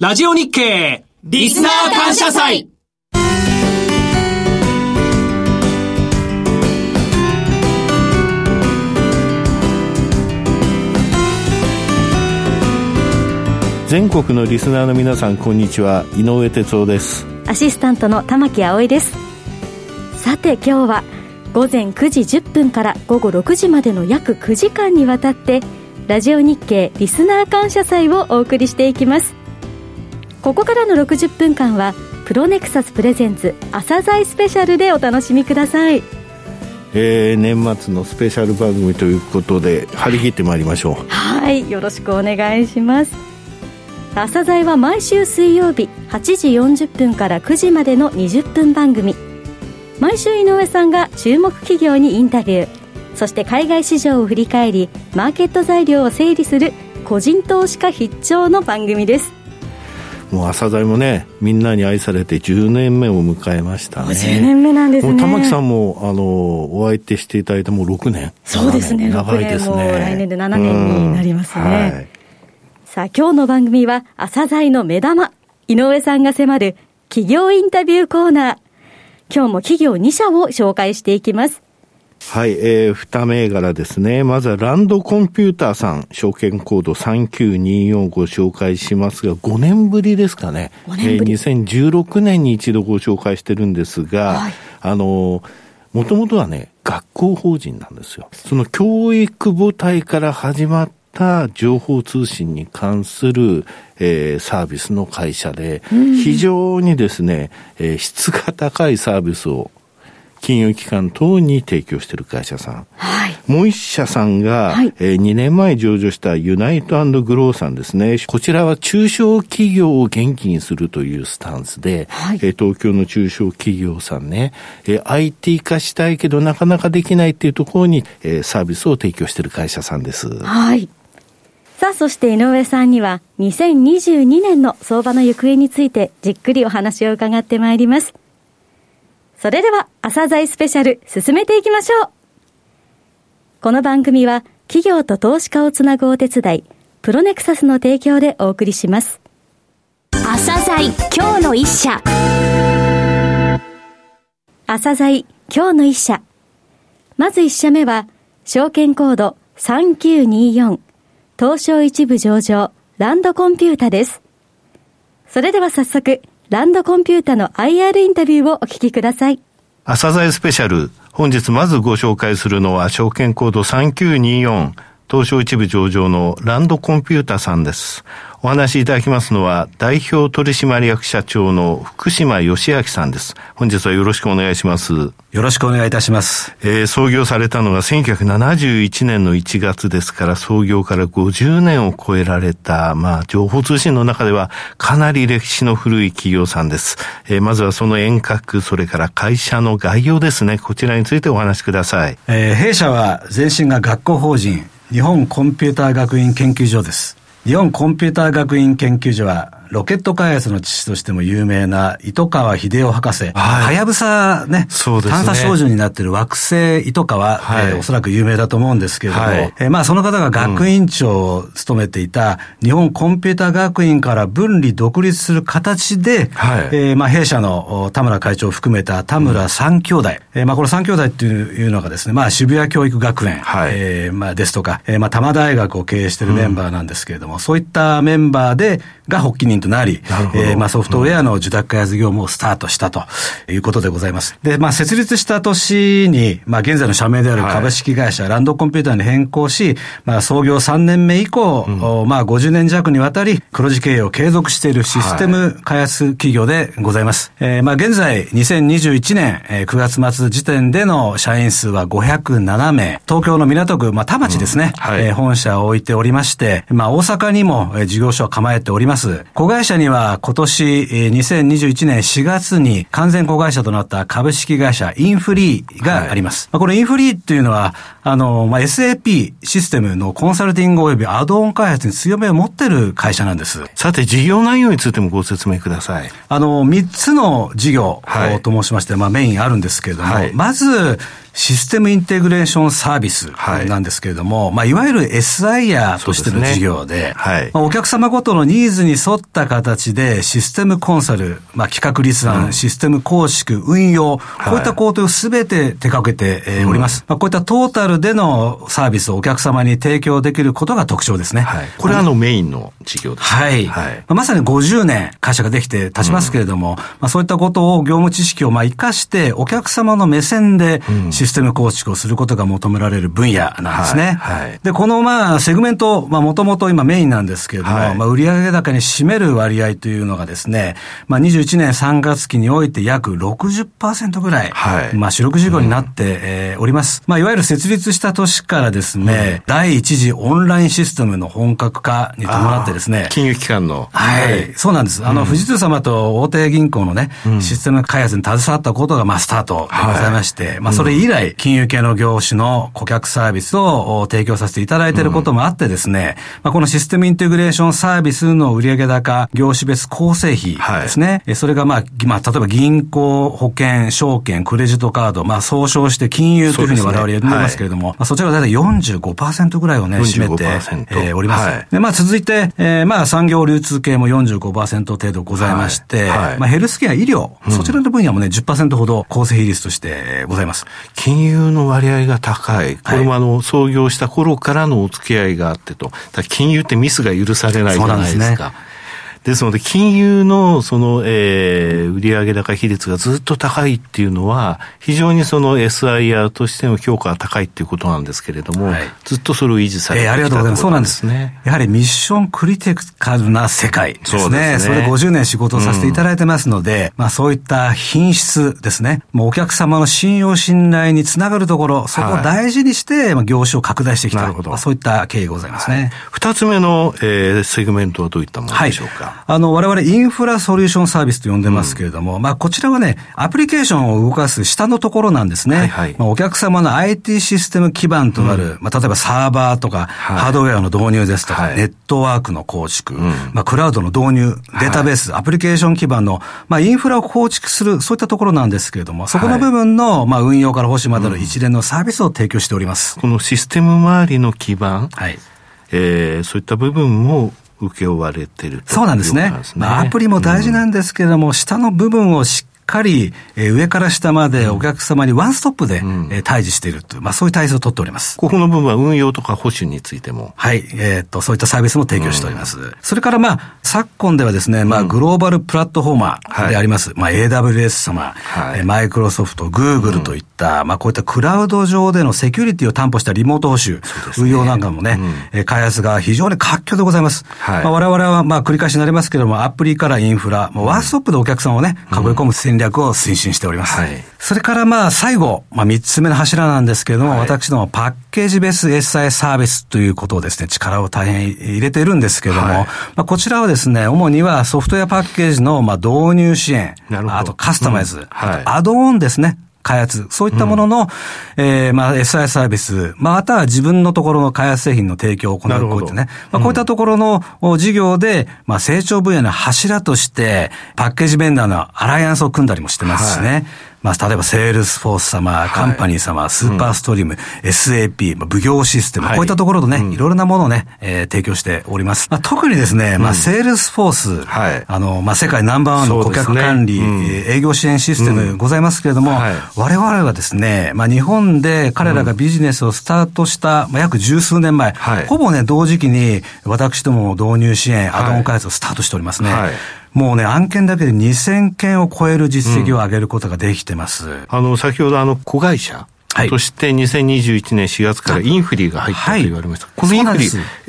ラジオ日経リスナー感謝祭。全国のリスナーの皆さんこんにちは。井上哲夫です。アシスタントの玉木葵です。さて今日は午前9時10分から午後6時までの約9時間にわたってラジオ日経リスナー感謝祭をお送りしていきますここからの60分間はプロネクサスプレゼンツ朝鮮スペシャルでお楽しみください。えー、年末のスペシャル番組ということで張り切ってまいりましょう。はいよろしくお願いします。朝鮮は毎週水曜日8時40分から9時までの20分番組。毎週井上さんが注目企業にインタビュー。そして海外市場を振り返りマーケット材料を整理する個人投資家必聴の番組ですもう朝鮮もねみんなに愛されて10年目を迎えましたね。10年目なんですね。玉木さんもあのお相手していただいてもう6年。そうですね。長いですね。来年で7年になりますね、はいさあ、今日の番組は朝鮮の目玉、井上さんが迫る企業インタビューコーナー。今日も企業2社を紹介していきます。はい、えー、二銘柄ですね。まずはランドコンピューターさん、証券コード3924をご紹介しますが、5年ぶりですかね。5年ぶり。えー、2016年に一度ご紹介してるんですが、はい、あの、もともとはね、学校法人なんですよ。その教育母体から始まった情報通信に関する、えー、サービスの会社で、非常にですね、えー、質が高いサービスを金融機関等に提供している会社さん。はい、もう一社さんが、はい、えー、2年前上場したユナイトグローさんですね。こちらは中小企業を元気にするというスタンスで、はい、えー、東京の中小企業さんね、えー、IT 化したいけどなかなかできないっていうところに、えー、サービスを提供している会社さんです。はい。さあ、そして井上さんには2022年の相場の行方についてじっくりお話を伺ってまいります。それでは、朝鮮スペシャル進めていきましょう。この番組は企業と投資家をつなぐお手伝い、プロネクサスの提供でお送りします。朝鮮今日の一社。朝鮮今日の一社。まず一社目は、証券コード3924東証一部上場、ランドコンピュータです。それでは早速、ランドコンピュータの IR インタビューをお聞きください。朝鮮スペシャル。本日まずご紹介するのは証券コード3924東証一部上場のランドコンピュータさんです。お話しいただきますのは、代表取締役社長の福島義明さんです。本日はよろしくお願いします。よろしくお願いいたします。えー、創業されたのが1971年の1月ですから、創業から50年を超えられた、まあ、情報通信の中ではかなり歴史の古い企業さんです。えー、まずはその遠隔、それから会社の概要ですね。こちらについてお話しください。えー、弊社は前身が学校法人、日本コンピューター学院研究所です。日本コンピューター学院研究所はロケット開発の父としても有名な糸川秀夫博士。はやぶさね、そうですね。探査少女になっている惑星糸川、はい、えー、おそらく有名だと思うんですけれども、はい、えー、まあその方が学院長を務めていた日本コンピューター学院から分離独立する形で、はい、えー、まあ弊社の田村会長を含めた田村三兄弟、うん、えー、まあこの三兄弟っていうのがですね、まあ渋谷教育学園、はい、えー、まあですとか、えー、まあ多摩大学を経営しているメンバーなんですけれども、うん、そういったメンバーで、が発起人となり、えー、まあソフトウェアの受託開発業務をスタートしたということでございます。で、まあ設立した年に、まあ現在の社名である株式会社、ランドコンピューターに変更し、まあ創業3年目以降、うん、まあ50年弱にわたり黒字経営を継続しているシステム開発企業でございます。はい、えー、まあ現在2021年9月末時点での社員数は507名、東京の港区、まあ田町ですね、うん。はい、えー、本社を置いておりまして、まあ大阪にも事業所を構えております。子会社には今年、2021年4月に完全子会社となった株式会社インフリーがあります。はい、このインフリーっていうのは、あの、まあ、SAP システムのコンサルティング及びアドオン開発に強みを持ってる会社なんです。さて、事業内容についてもご説明ください。あの、3つの事業と申しまして、はい、まあ、メインあるんですけれども、はい、まず、システムインテグレーションサービスなんですけれども、はいまあ、いわゆる SIR としての事業で、ねはい、まあ、お客様ごとのニーズに沿った形でシステムコンサル、まあ、企画立案、うん、システム構築、運用、こういった工程をすべて手掛けております。うん、まあ、こういったトータルでのサービスをお客様に提供できることが特徴ですね。はい、これはあのメインの事業です、ね、はい。はい、まあ、まさに50年会社ができて経ちますけれども、うん、まあ、そういったことを業務知識をまあ活かしてお客様の目線でシステム構築をすることが求められる分野なんですね。はい。はい、で、このまあセグメント、まあもともと今メインなんですけれども、はい、まあ売上高に占める割合というのがですね、まあ21年3月期において約60%ぐらい、はい、まあ主力事業になって、うん、えー、おります。まあいわゆる設立した年からですね、うん、第一次オンラインシステムの本格化に伴ってですね、金融機関の。はい、はい、そうなんです。あの、富士通様と大手銀行のね、うん、システム開発に携わったことがまあスタートでございまして、まあそれ以来、金融系の業種の顧客サービスを提供させていただいていることもあってですね、まあこのシステムインテグレーションサービスの売上高、業種別構成比ですね、はい、それがまあ、まあ例えば銀行、保険、証券、クレジットカード、まあ総称して金融というふうに我々言ってますけれども、そ、ねはい、まあ、そちらが大体45%ぐらいをね、占めて、えー、おります。はい、で、まあ続いて、えー、まあ産業流通系も45%程度ございまして、はい、まあヘルスケア、医療、うん、そちらの分野もね、10%ほど構成比率としてございます。金融の割合が高い。これもあの、創業した頃からのお付き合いがあってと。金融ってミスが許されないじゃないですか。ですので、金融のその、えー、売上高比率がずっと高いっていうのは、非常にその SIer としての評価が高いっていうことなんですけれども、はい、ずっとそれを維持されてきた、えー、ありがとうございます。そうなんですね。やはりミッションクリティカルな世界ですね。そうですね。それ50年仕事をさせていただいてますので、うん、まあそういった品質ですね。もうお客様の信用信頼につながるところ、そこを大事にして、まあ業種を拡大してきた。なるほど。まあ、そういった経緯がございますね。二、はい、つ目の、えー、セグメントはどういったものでしょうか、はいあの、我々インフラソリューションサービスと呼んでますけれども、うん、まあ、こちらはね、アプリケーションを動かす下のところなんですね。はいはい、まあ、お客様の IT システム基盤となる、うん、まあ、例えばサーバーとか、はい、ハードウェアの導入ですとか、はい、ネットワークの構築、うん、まあ、クラウドの導入、データベース、アプリケーション基盤の、まあ、インフラを構築する、そういったところなんですけれども、そこの部分の、まあ、運用から保守までの一連のサービスを提供しております。このシステム周りの基盤、はい。えー、そういった部分も請け負われてるねそうなんですね。まあ、アプリも大事なんですけれども、うん、下の部分をしっかり、えー、上から下までお客様にワンストップで、うん、えー、対峙しているという、まあそういう体制を取っております。ここの部分は運用とか保守についても。はい、えー、っと、そういったサービスも提供しております。うん、それからまあ、昨今ではですね、まあ、グローバルプラットフォーマーであります、うん、まあ AWS 様、はい、マイクロソフト、グーグルといった、まあこういったクラウド上でのセキュリティを担保したリモート保守、ね、運用なんかもね、うん、開発が非常に活況でございます。はい、まあ我々はまあ繰り返しになりますけれども、アプリからインフラ、もうワンストップでお客さんをね、囲い込む戦略を推進しております。はい、それからまあ最後、まあ三つ目の柱なんですけれども、はい、私どもパッケージベース SI サービスということをですね、力を大変入れているんですけれども、はい、まあこちらはですね、主にはソフトウェアパッケージのまあ導入支援、あとカスタマイズ、うん、あとアドオンですね。開発、そういったものの、うん、えー、まあ、SI サービス、または自分のところの開発製品の提供を行うこういったね、まあ、こういったところの事業で、まあ、成長分野の柱として、パッケージベンダーのアライアンスを組んだりもしてますしね、はいまあ、例えば、セールスフォース様、カンパニー様、スーパーストリーム、うん、SAP、まあ、奉行システム、はい、こういったところとね、うん、いろいろなものをね、えー、提供しております。まあ、特にですね、まあ、セールスフォース、はい、あの、まあ、世界ナンバーワンの顧客管理、ね、営業支援システムございますけれども、はい、我々はですね、まあ、日本で彼らがビジネスをスタートした、まあ、約十数年前、ほぼね、同時期に、私ども導入支援、アドオン開発をスタートしておりますね。もうね、案件だけで2000件を超える実績を上げることができてます。うん、あの、先ほどあの、子会社。はい、そして2021年4月からインフリが入ったと言われました。はい、このインフリ、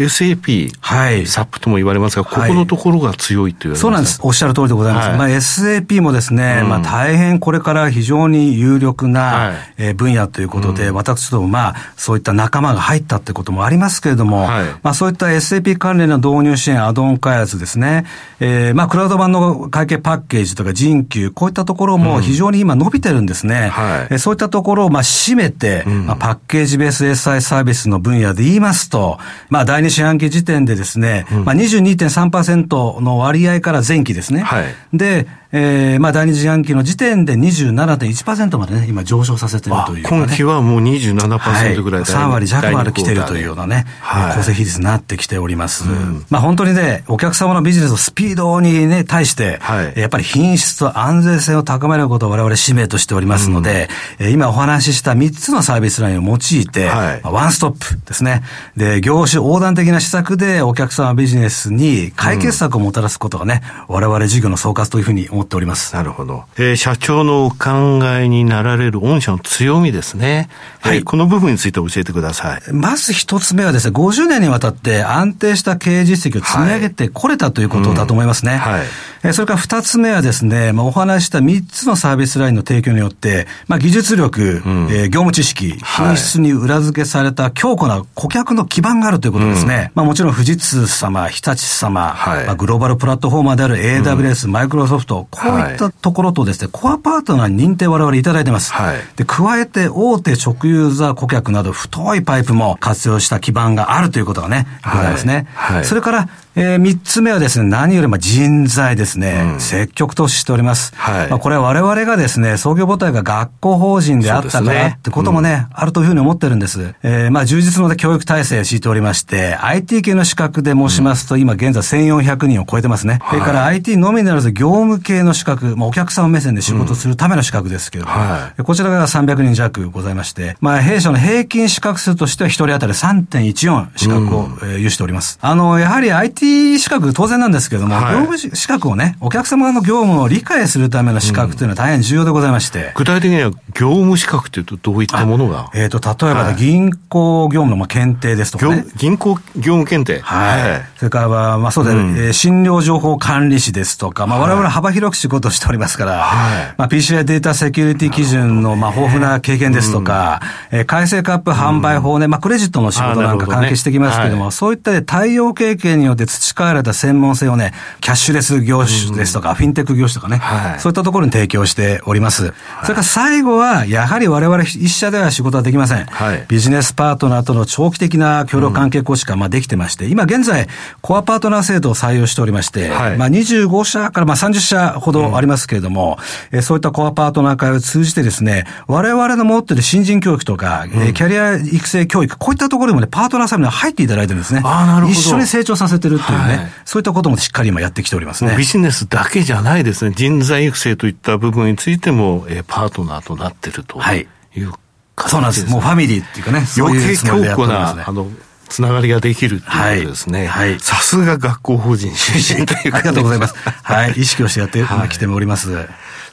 SAP、はい、SAP とも言われますが、ここのところが強いと言われます、そうなんです。おっしゃる通りでございます。はい、まあ、SAP もですね、うん、まあ、大変これから非常に有力な、はい、え分野ということで、うん、私ども、まあ、そういった仲間が入ったってこともありますけれども、はい、まあ、そういった SAP 関連の導入支援、アドオン開発ですね、えー、まあ、クラウド版の会計パッケージとか人給、こういったところも非常に今伸びてるんですね。うん、はい、そういったところを、まあ、占めて、うん、まあ、パッケージベース SI サービスの分野で言いますと、まあ、第二四半期時点でですね、うん、まあ、22.3%の割合から前期ですね。はい、で、えー、まあ、第二次半期の時点で27.1%までね、今上昇させてるという、ね、今期はもう27%ぐらい、はい、3割弱まで来てるというようなね、はい、構成比率になってきております。うん、まあ、本当にね、お客様のビジネスのスピードにね、対して、はい、やっぱり品質と安全性を高めることを我々使命としておりますので、うん、今お話しした3つのサービスラインを用いて、はい、ワンストップですね。で、業種横断的な施策でお客様ビジネスに解決策をもたらすことがね、うん、我々事業の総括というふうに思思っております。なるほど。えー、社長のお考えになられる御社の強みですね。はい。この部分について教えてください。まず一つ目はですね、50年にわたって安定した経営実績を積み上げてこれたということだと思いますね。はい。うんはい、それから二つ目はですね、まあ、お話した三つのサービスラインの提供によって、まあ、技術力、うん、えー、業務知識、品質に裏付けされた強固な顧客の基盤があるということですね。うん、まあ、もちろん富士通様、日立様、はい、まあ、グローバルプラットフォーマーである AWS、マイクロソフト、こういったところとですね、コアパートナーに認定我々いただいてます。はい、で、加えて大手直ユーザー顧客など太いパイプも活用した基盤があるということがね、ございますね。はいはい、それから、えー、三つ目はですね、何よりも人材ですね、うん、積極投資しております。はい、まあ、これは我々がですね、創業母体が学校法人であったからってこともね、ねうん、あるというふうに思ってるんです。えー、まあ、充実の教育体制を敷いておりまして、IT 系の資格で申しますと、うん、今現在1400人を超えてますね。それから IT のみならず業務系の資格、まあ、お客様目線で仕事するための資格ですけれども、はい、こちらが300人弱ございまして、まあ、弊社の平均資格数としては一人当たり3.14資格を、えー、有しております。あの、やはり IT IT 資格当然なんですけれども、はい、業務資格をね、お客様の業務を理解するための資格というのは大変重要でございまして。うん、具体的には業務資格というとどういったものが？えっ、ー、と、例えば、はい、銀行業務のまあ検定ですとかね。銀行業務検定。はい。はい、それからは、まあそうで、うん、えー、診療情報管理士ですとか、まあ我々幅広く仕事をしておりますから、はい、まあ PCI データセキュリティ基準のまあ豊富な経験ですとか、うん、えー、改正カップ販売法ね、まあクレジットの仕事なんか関係してきますけれども、そういった対応経験によって培われた専門性をね、キャッシュレス業種ですとか、フィンテック業種とかね、はい、そういったところに提供しております。はい、それから最後は、やはり我々一社では仕事はできません。はい、ビジネスパートナーとの長期的な協力関係構築がまあできてまして、今現在、コアパートナー制度を採用しておりまして、はい、まあ25社からまあ30社ほどありますけれども、うん、そういったコアパートナー会を通じてですね、我々の持っている新人教育とか、うん、キャリア育成教育、こういったところにもね、パートナーさんに入っていただいてるんですね。あなるほど。一緒に成長させてるっていうね、はい、そういったこともしっかり今やってきておりますね。ビジネスだけじゃないですね。人材育成といった部分についても、えー、パートナーとなってるという、はい、そうなんです。もうファミリーっていうかね、余計強固な、あの、つながりができるっていうことですね。はい。さすが学校法人出身というありがとうございます。はい。意識をしてやってきております。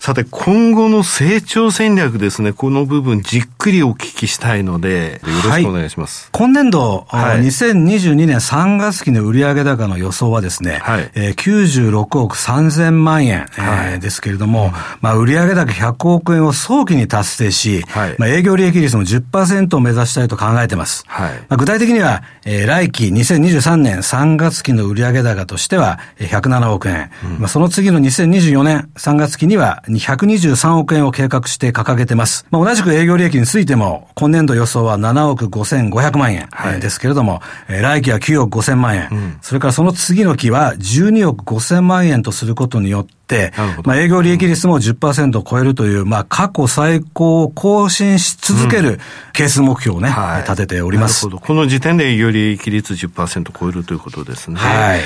さて、今後の成長戦略ですね、この部分じっくりお聞きしたいので、よろしくお願いします。はい、今年度、はい、2022年3月期の売上高の予想はですね、はい。えー、96億3000万円、はい、えー、ですけれども、うん、まあ、売上高100億円を早期に達成し、はい。まあ、営業利益率も10%を目指したいと考えています。はい。まあ、具体的には、えー、来期2023年3月期の売上高としては107億円、うん、まあ、その次の2024年3月期には123億円を計画して掲げてます。まあ、同じく営業利益についても、今年度予想は7億5500万円、はい、ですけれども、えー、来期は9億5000万円、うん、それからその次の期は12億5000万円とすることによって、まあ、営業利益率も10%を超えるという、まあ、過去最高を更新し続けるケース目標をね、うんはい、立てております。この時点で営業利益率10%超えるということですね。はい。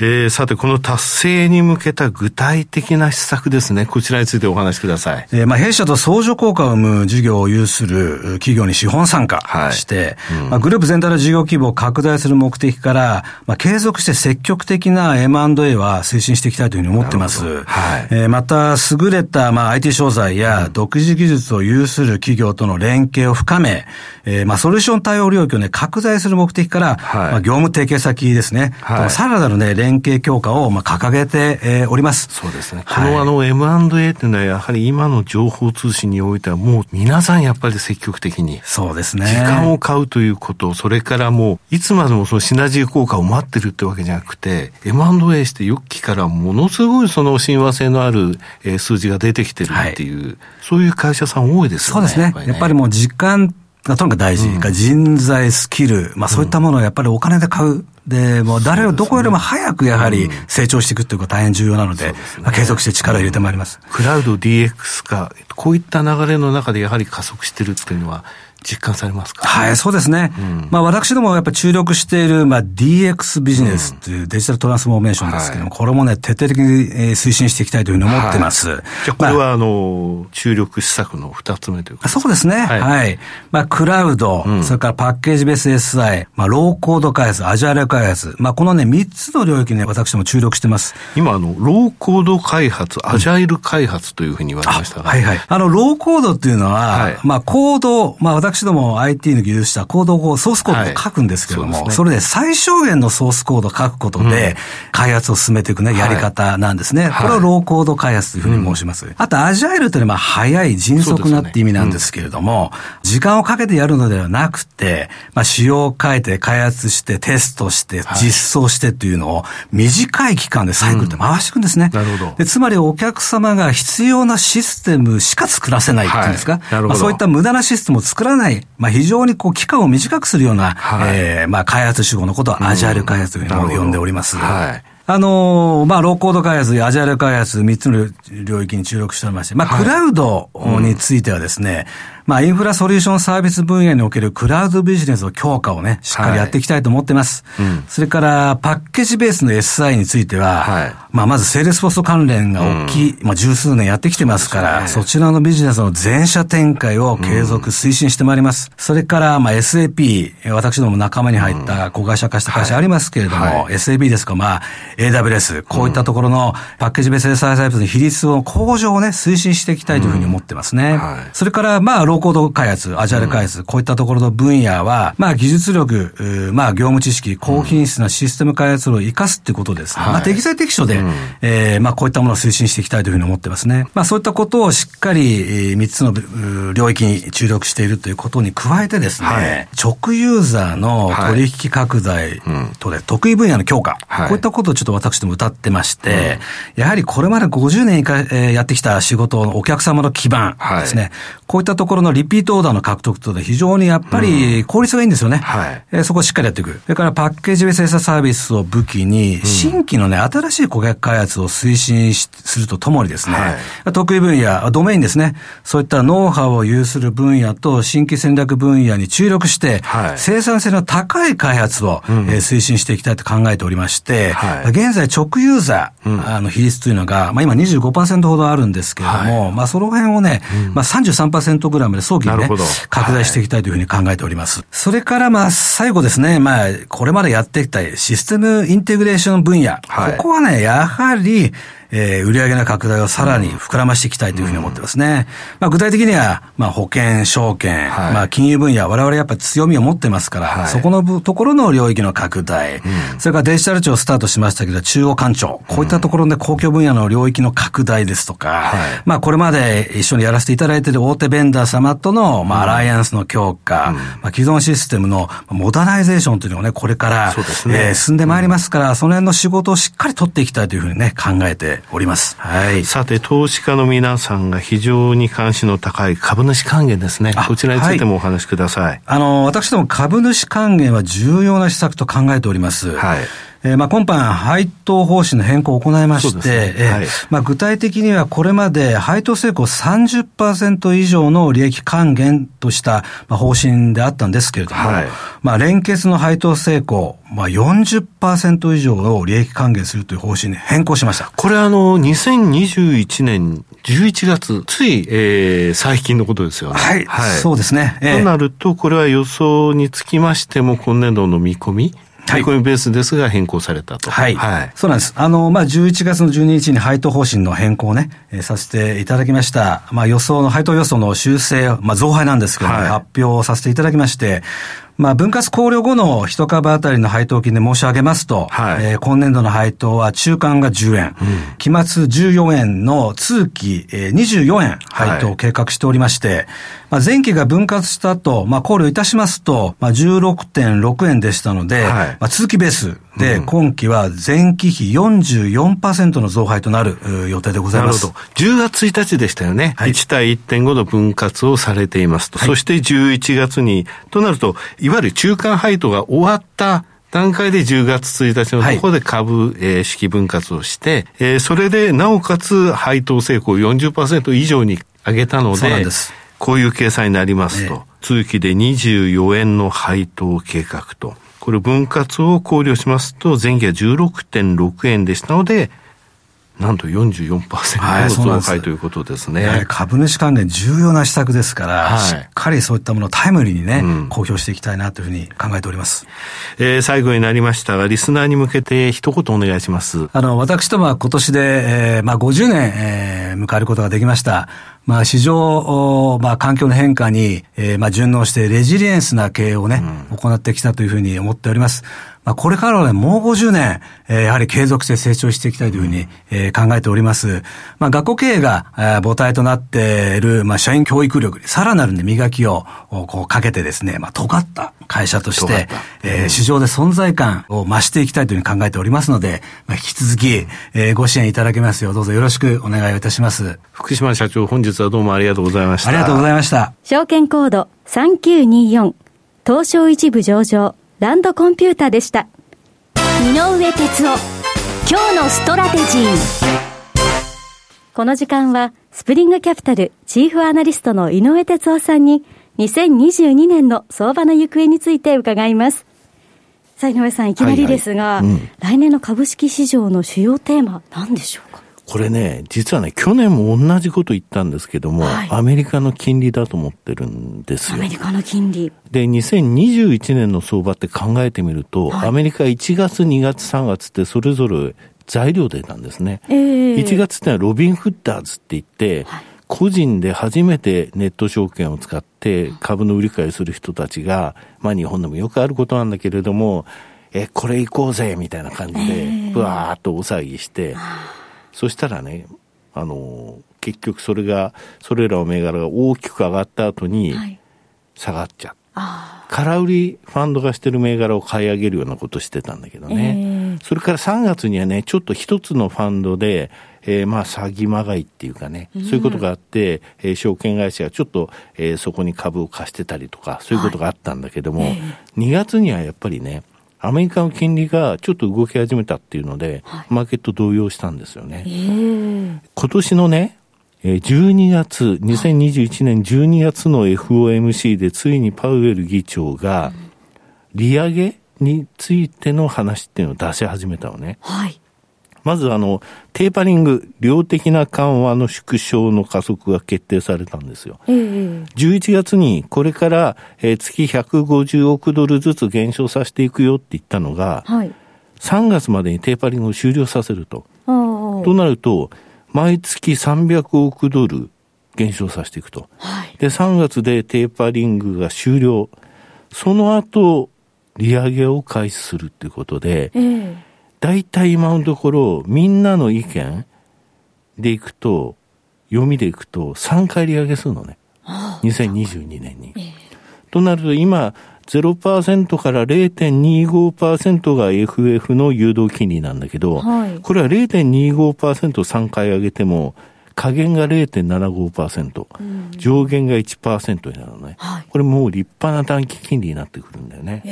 えー、さて、この達成に向けた具体的な施策ですね。こちらについてお話しください。えー、まあ、弊社と相乗効果を生む事業を有する企業に資本参加して、はい。うん、まあ、グループ全体の事業規模を拡大する目的から、まあ、継続して積極的な M&A は推進していきたいというふうに思ってます。はい、えー、また、優れた、まあ、IT 商材や独自技術を有する企業との連携を深め、えー、まあ、ソリューション対応領域をね、拡大する目的から、はい、まあ、業務提携先ですね、はい、さらなるね、連連携強化を、まあ、掲げて、えー、おります。そうですね。はい、このあの M&A っていうのはやはり今の情報通信においてはもう皆さんやっぱり積極的に。そうですね。時間を買うということ、それからもういつまでもそのシナジー効果を待ってるってわけじゃなくて、M&A してよきからものすごいその親和性のある、えー、数字が出てきてるっていう、はい、そういう会社さん多いですよね。そうですね。やっぱり、ね、もう時間がとにかく大事、うん、人材、スキル、まあそういったものをやっぱりお金で買う。で、もう誰をどこよりも早くやはり成長していくということが大変重要なので、まあ、継続して力を入れてまいります。クラウド DX 化、こういった流れの中でやはり加速してるっていうのは、実感されますか？はい、そうですね。うん、まあ私どもやっぱり注力している、まあ DX ビジネスというデジタルトランスフォーメーションですけども、うんはい、これもね、徹底的に推進していきたいというふうに思ってます。はい、じゃあこれは、あの、注力施策の二つ目というか？そうですね。はい。はい、まあクラウド、うん、それからパッケージベース SI、まあローコード開発、アジャイル開発、まあこのね、三つの領域に、ね、私ども注力してます。今、あの、ローコード開発、アジャイル開発というふうに言われましたが、はいはい。あの、ローコードっていうのは、まあコード、まあ私ども IT の技術者、コードをソースコードを書くんですけれども、はいそね、それで最小限のソースコードを書くことで、開発を進めていくね、やり方なんですね。これをローコード開発というふうに申します。あと、アジャイルというのは、早い、迅速なって意味なんですけれども、時間をかけてやるのではなくて、まあ、仕様を変えて、開発して、テストして、実装してというのを、短い期間でサイクルで回していくんですね。なるほど。でつまり、お客様が必要なシステムしか作らせないっていうんですか？まあ、そういった無駄なシステムを作らない、まあ、非常常にこう期間を短くするような、はい、えー、まあ開発手法のことをアジャイル開発というふうに呼んでおります。はい。あのー、まあ、ローコード開発、アジャイル開発、三つの領域に注力しておりまして、まあ、クラウドについてはですね、まあ、インフラソリューションサービス分野におけるクラウドビジネスの強化をね、しっかりやっていきたいと思ってます。はいうん、それから、パッケージベースの SI については、はい、まあ、まずセールスポスト関連が大きい、うん、まあ、十数年やってきてますから、そちらのビジネスの全社展開を継続推進してまいります。うん、それから、まあ、SAP、私ども仲間に入った子会社化した会社ありますけれども、はい、SAP ですか、まあ、AWS、こういったところのパッケージベース SI サービスの比率を向上をね、推進していきたいというふうに思ってますね。はい、それから、まあ、ローコード開発、アジャイル開発、こういったところの分野は、まあ技術力、まあ業務知識、高品質なシステム開発を生かすっていうことですね。まあ適材適所で、えまあこういったものを推進していきたいというふうに思ってますね。まあそういったことをしっかり3つの領域に注力しているということに加えてですね、直ユーザーの取引拡大とで、得意分野の強化、こういったことをちょっと私ども歌ってまして、やはりこれまで50年やってきた仕事のお客様の基盤ですね、こういったところのリピートオーダーの獲得とで非常にやっぱり効率がいいんですよね。はい。えー、そこをしっかりやっていく。それからパッケージベースサービスを武器に、新規のね、新しい顧客開発を推進するとともにですね、はい、得意分野、ドメインですね、そういったノウハウを有する分野と新規戦略分野に注力して、はい、生産性の高い開発を、うん、えー、推進していきたいと考えておりまして、はい、現在直ユーザー、うん、あの比率というのが、まあ今25%ほどあるんですけれども、はい、まあその辺をね、うん、まあ33%ぐらいまで早期にね、拡大していきたいというふうに考えております。それからまあ最後ですね、まあこれまでやってきたシステムインテグレーション分野。はい、ここはね、やはり、えー、売上の拡大をさらに膨らましていきたいというふうに思ってますね。まあ、具体的には、まあ、保険、証券、はい、まあ、金融分野、我々やっぱり強みを持ってますから、はい、そこのところの領域の拡大、うん、それからデジタル庁スタートしましたけど、中央官庁、こういったところで公共分野の領域の拡大ですとか、はい、まあ、これまで一緒にやらせていただいている大手ベンダー様との、まあ、アライアンスの強化、うん、まあ、既存システムのモダナイゼーションというのをね、これから、そうですね、えー、進んでまいりますから、その辺の仕事をしっかり取っていきたいというふうにね、考えております。はいはい。さて、投資家の皆さんが非常に関心の高い株主還元ですね。こちらについてもお話しください。はい、あの、私ども株主還元は重要な施策と考えております。はい。えー、まあ今般、配当方針の変更を行いまして、ねはい、まあ具体的にはこれまで配当成功30%以上の利益還元とした方針であったんですけれども、はい、まあ連結の配当成功、まあ40%以上を利益還元するという方針に変更しました。これあの、2021年11月、つい、えー、最近のことですよね。はい。はい、そうですね。えー、となると、これは予想につきましても、今年度の見込み、見込みベースですが変更されたと。はい。はい、そうなんです。あの、まあ、11月の12日に配当方針の変更をね、えー、させていただきました。まあ、予想の、配当予想の修正、まあ、増配なんですけども、はい、発表させていただきまして、まあ、分割考慮後の一株当たりの配当金で申し上げますと、はい、えー、今年度の配当は中間が10円、うん、期末14円の通期、えー、24円配当を計画しておりまして、はい、まあ、前期が分割した後、まあ、考慮いたしますと、まあ、16.6円でしたので、はい、まあ、通期ベースで、今期は前期比44%の増配となる予定でございます。なるほど。10月1日でしたよね。はい、1対1.5の分割をされていますと。はい、そして11月に、となると、いわゆる中間配当が終わった段階で10月1日のところで株、はい、えー、式分割をして、えー、それでなおかつ配当成功40%以上に上げたので、こういう計算になりますと、えー、通期で24円の配当計画と、これ分割を考慮しますと、前期は16.6円でしたので、なんと44%の増配ということですね。はい、株主関連重要な施策ですから、はい、しっかりそういったものをタイムリーにね、うん、公表していきたいなというふうに考えております。えー、最後になりましたが、リスナーに向けて一言お願いします。あの、私どもは今年で、えー、まあ50年、えー、迎えることができました。まあ、市場、まあ、環境の変化に、えー、まあ、順応してレジリエンスな経営をね、うん、行ってきたというふうに思っております。まあ、これからはね、もう50年、えー、やはり継続して成長していきたいというふうに、えー、考えております。まあ、学校経営が、えー、母体となっている、まあ、社員教育力にさらなる、ね、磨きを、こう、かけてですね、まあ、尖った会社として、えー、市場で存在感を増していきたいというふうに考えておりますので、まあ、引き続き、えー、ご支援いただけますよう、どうぞよろしくお願いいたします。福島社長、本日はどうもありがとうございました。ありがとうございました。証券コード3924、東証一部上場、ランドコンピュータでした。井上哲夫今日のストラテジー。この時間はスプリングキャピタルチーフアナリストの井上哲夫さんに2022年の相場の行方について伺います。さあ井上さんいきなりですが、はいはい。うん、来年の株式市場の主要テーマ何でしょうか？これね、実はね、去年も同じこと言ったんですけども、はい、アメリカの金利だと思ってるんですよ。アメリカの金利。で、2021年の相場って考えてみると、はい、アメリカ1月、2月、3月ってそれぞれ材料デーなんですね。えー、1月ってのはロビンフッダーズって言って、はい、個人で初めてネット証券を使って株の売り買いする人たちが、まあ日本でもよくあることなんだけれども、え、これ行こうぜみたいな感じで、ぶわーっと大騒ぎして、えーそしたらね、あの、結局それが、それらの銘柄が大きく上がった後に、下がっちゃう。はい、空売りファンドがしてる銘柄を買い上げるようなことしてたんだけどね。えー、それから3月にはね、ちょっと一つのファンドで、えー、まあ、詐欺まがいっていうかね、そういうことがあって、えー、証券会社がちょっと、えー、そこに株を貸してたりとか、そういうことがあったんだけども、はいえ。ー、2月にはやっぱりね、アメリカの金利がちょっと動き始めたっていうので、はい、マーケット動揺したんですよね。今年のね、12月、2021年12月の FOMC でついにパウエル議長が、利上げについての話っていうのを出し始めたのね。はい。まずあの、テーパリング、量的な緩和の縮小の加速が決定されたんですよ。えー、11月にこれから、えー、月150億ドルずつ減少させていくよって言ったのが、はい、3月までにテーパリングを終了させると。となると、毎月300億ドル減少させていくと。はい、で、3月でテーパリングが終了。その後、利上げを開始するっていうことで、えー大体今のところ、みんなの意見でいくと、読みでいくと、3回利上げするのね。2022年に。となると今、0%から0.25%が FF の誘導金利なんだけど、はい、これは 0.25%3 回上げても、下限が0.75%、うん、上限が1%になるのね、はい、これもう立派な短期金利になってくるんだよね。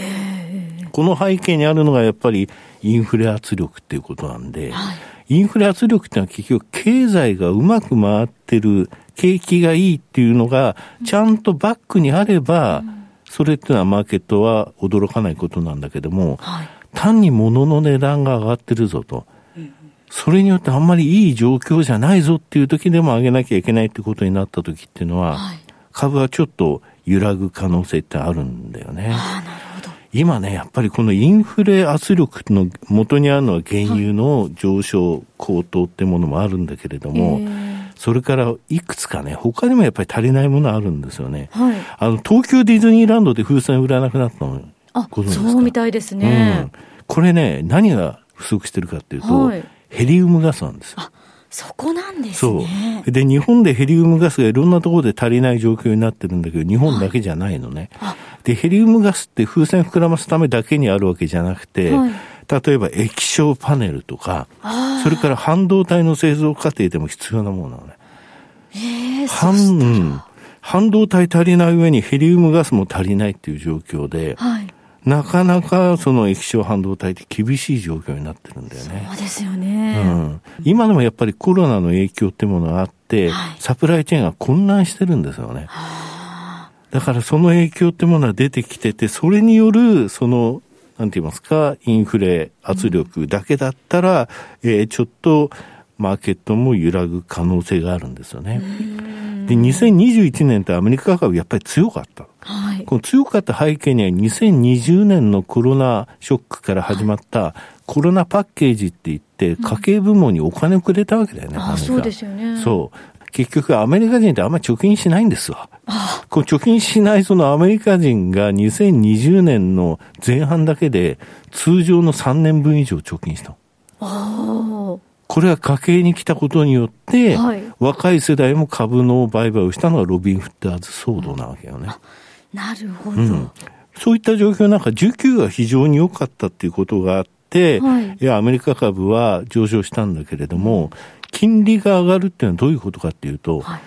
この背景にあるのがやっぱりインフレ圧力っていうことなんで、はい、インフレ圧力ってのは結局経済がうまく回ってる、景気がいいっていうのがちゃんとバックにあれば、うん、それっていうのはマーケットは驚かないことなんだけども、はい、単に物の値段が上がってるぞと。それによってあんまりいい状況じゃないぞっていう時でも上げなきゃいけないってことになった時っていうのは、はい、株はちょっと揺らぐ可能性ってあるんだよね。今ね、やっぱりこのインフレ圧力の元にあるのは原油の上昇、高騰ってものもあるんだけれども、はい、それからいくつかね、他にもやっぱり足りないものあるんですよね。はいあの、東京ディズニーランドで風船売らなくなったの。あご存知ですか？そうみたいですね、うん。これね、何が不足してるかっていうと、はいヘリウムガスなんですよ。そこなんですそうね。で、日本でヘリウムガスがいろんなところで足りない状況になってるんだけど、日本だけじゃないのね。で、ヘリウムガスって風船膨らますためだけにあるわけじゃなくて、はい例えば液晶パネルとか、それから半導体の製造過程でも必要なものなのね。ええ半、うん半導体足りない上にヘリウムガスも足りないっていう状況で、はい。なかなかその液晶半導体って厳しい状況になってるんだよね。そうですようね。ん、今でもやっぱりコロナの影響ってものがあって、はいサプライチェーンが混乱してるんですよね。だからその影響ってものは出てきてて、それによる、その、なんて言いますか、インフレ圧力だけだったら、えーちょっとマーケットも揺らぐ可能性があるんですよね。で、2021年ってアメリカ株やっぱり強かった。はい。この強かった背景には2020年のコロナショックから始まったコロナパッケージって言って家計部門にお金をくれたわけだよね。アメリカあそうですよねそう。結局アメリカ人ってあんまり貯金しないんですわ。こう貯金しないそのアメリカ人が2020年の前半だけで通常の3年分以上貯金したの。これは家計に来たことによって、はい若い世代も株の売買をしたのはロビン・フッターズ騒動なわけよね。なるほど。うんそういった状況の中、需給が非常に良かったっていうことがあって、はいいや、アメリカ株は上昇したんだけれども、金利が上がるっていうのはどういうことかっていうと、はい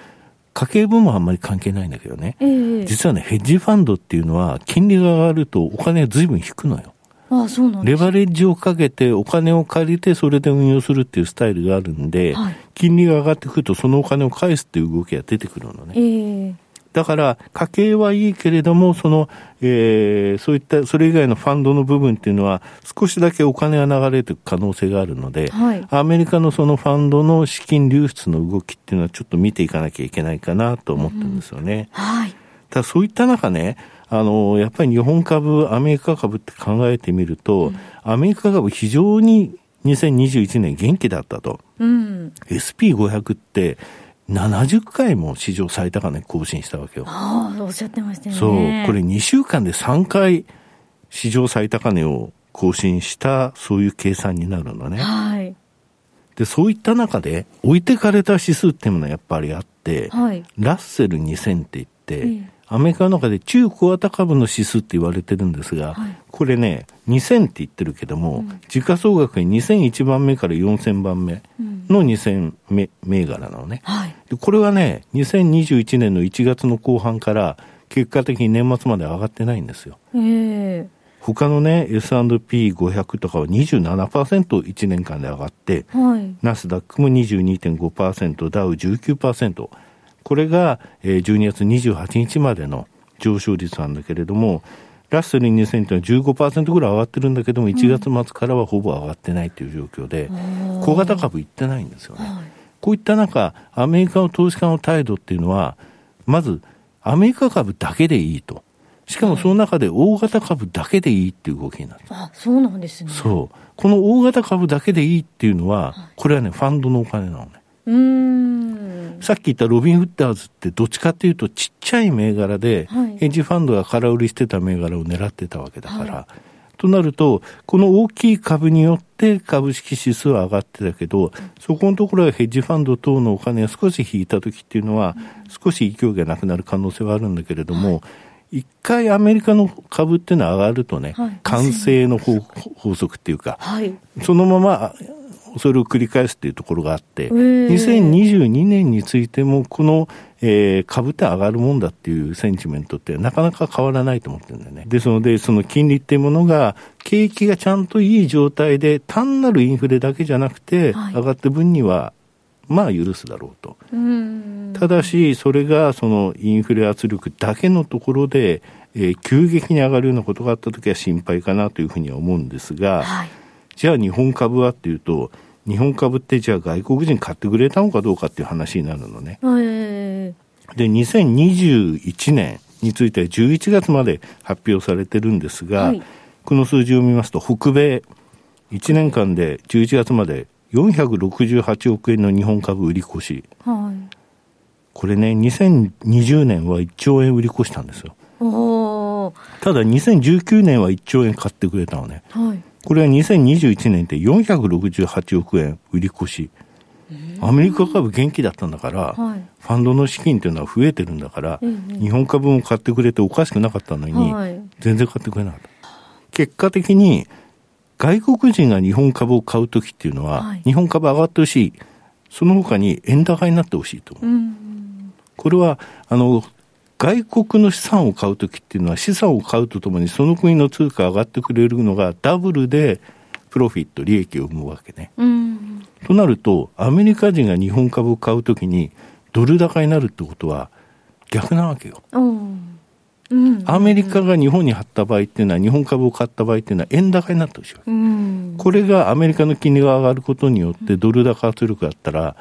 家計分もあんまり関係ないんだけどね。ええ実はね、ヘッジファンドっていうのは、金利が上がるとお金が随分引くのよ。あそうなんレバレッジをかけてお金を借りてそれで運用するっていうスタイルがあるんで、はい金利が上がってくるとそのお金を返すっていう動きが出てくるのね。ええだから、家計はいいけれども、その、えーそういった、それ以外のファンドの部分っていうのは、少しだけお金が流れていく可能性があるので、はいアメリカのそのファンドの資金流出の動きっていうのはちょっと見ていかなきゃいけないかなと思ってるんですよね。はい。ただそういった中ね、あの、やっぱり日本株、アメリカ株って考えてみると、アメリカ株非常に2021年元気だったと。うん。SP500 って70回も史上最高値更新したわけよ。ああ、おっしゃってましたよね。そう、これ2週間で3回史上最高値を更新した、そういう計算になるのね。はい。で、そういった中で置いてかれた指数っていうものはやっぱりあって、はい。ラッセル2000って言って、ええアメリカの中で中小型株の指数って言われてるんですが、はいこれね、2000って言ってるけども、時価総額に2001番目から4000番目の2000銘銘柄なのね。はい。でこれはね、2021年の1月の後半から結果的に年末まで上がってないんですよ。ええ他のね、S&P500 とかは27%、1年間で上がって、はい。ナスダックも22.5%、ダウ19%。これが、えー12月28日までの上昇率なんだけれども、ラッセル2000というのは15%ぐらい上がってるんだけども、1月末からはほぼ上がってないという状況で、小型株いってないんですよね。こういった中、アメリカの投資家の態度っていうのは、まず、アメリカ株だけでいいと。しかもその中で大型株だけでいいっていう動きになる。あ、そうなんですね。そう。この大型株だけでいいっていうのは、これはね、ファンドのお金なのね。うーん。さっき言ったロビン・フッターズってどっちかっていうとちっちゃい銘柄で、はい。ヘッジファンドが空売りしてた銘柄を狙ってたわけだから、となると、この大きい株によって株式指数は上がってたけど、そこのところはヘッジファンド等のお金が少し引いた時っていうのは、少し勢いがなくなる可能性はあるんだけれども、一回アメリカの株っていうのは上がるとね、はい。完成の法法則っていうか、はい。そのままそれを繰り返すっていうところがあって、ー2022年についても、この、えー株って上がるもんだっていうセンチメントってなかなか変わらないと思ってるんだよね。ですので、その金利っていうものが、景気がちゃんといい状態で、単なるインフレだけじゃなくて、はい上がった分には、まあ許すだろうと。ただし、それがそのインフレ圧力だけのところで、えー急激に上がるようなことがあったときは心配かなというふうには思うんですが、はい。じゃあ日本株はっていうと、日本株ってじゃあ外国人買ってくれたのかどうかっていう話になるのね。えで、2021年については11月まで発表されてるんですが、はいこの数字を見ますと、北米1年間で11月まで468億円の日本株売り越し。えはい。これね、2020年は1兆円売り越したんですよ。ただ2019年は1兆円買ってくれたのね。はい、これは2021年って468億円売り越し。アメリカ株元気だったんだから、はい、ファンドの資金っていうのは増えてるんだから、日本株も買ってくれておかしくなかったのに、はい、全然買ってくれなかった。結果的に、外国人が日本株を買うときっていうのは、はい、日本株上がってほしい。その他に円高になってほしいと思う。これは、あの、外国の資産を買うときっていうのは資産を買うとともにその国の通貨上がってくれるのがダブルでプロフィット、利益を生むわけね。となると、アメリカ人が日本株を買うときにドル高になるってことは逆なわけよ。アメリカが日本に貼った場合っていうのは、日本株を買った場合っていうのは円高になってほしいう。ん、これがアメリカの金利が上がることによってドル高圧力だったら、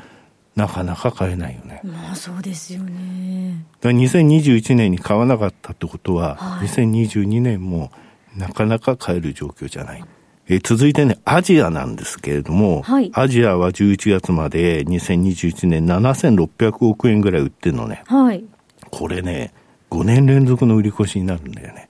なかなか買えないよね。まあそうですよね。だから2021年に買わなかったってことは、はい、2022年もなかなか買える状況じゃない。え続いてね、アジアなんですけれども、はい、アジアは11月まで2021年7600億円ぐらい売ってるのね。はい、これね、5年連続の売り越しになるんだよね。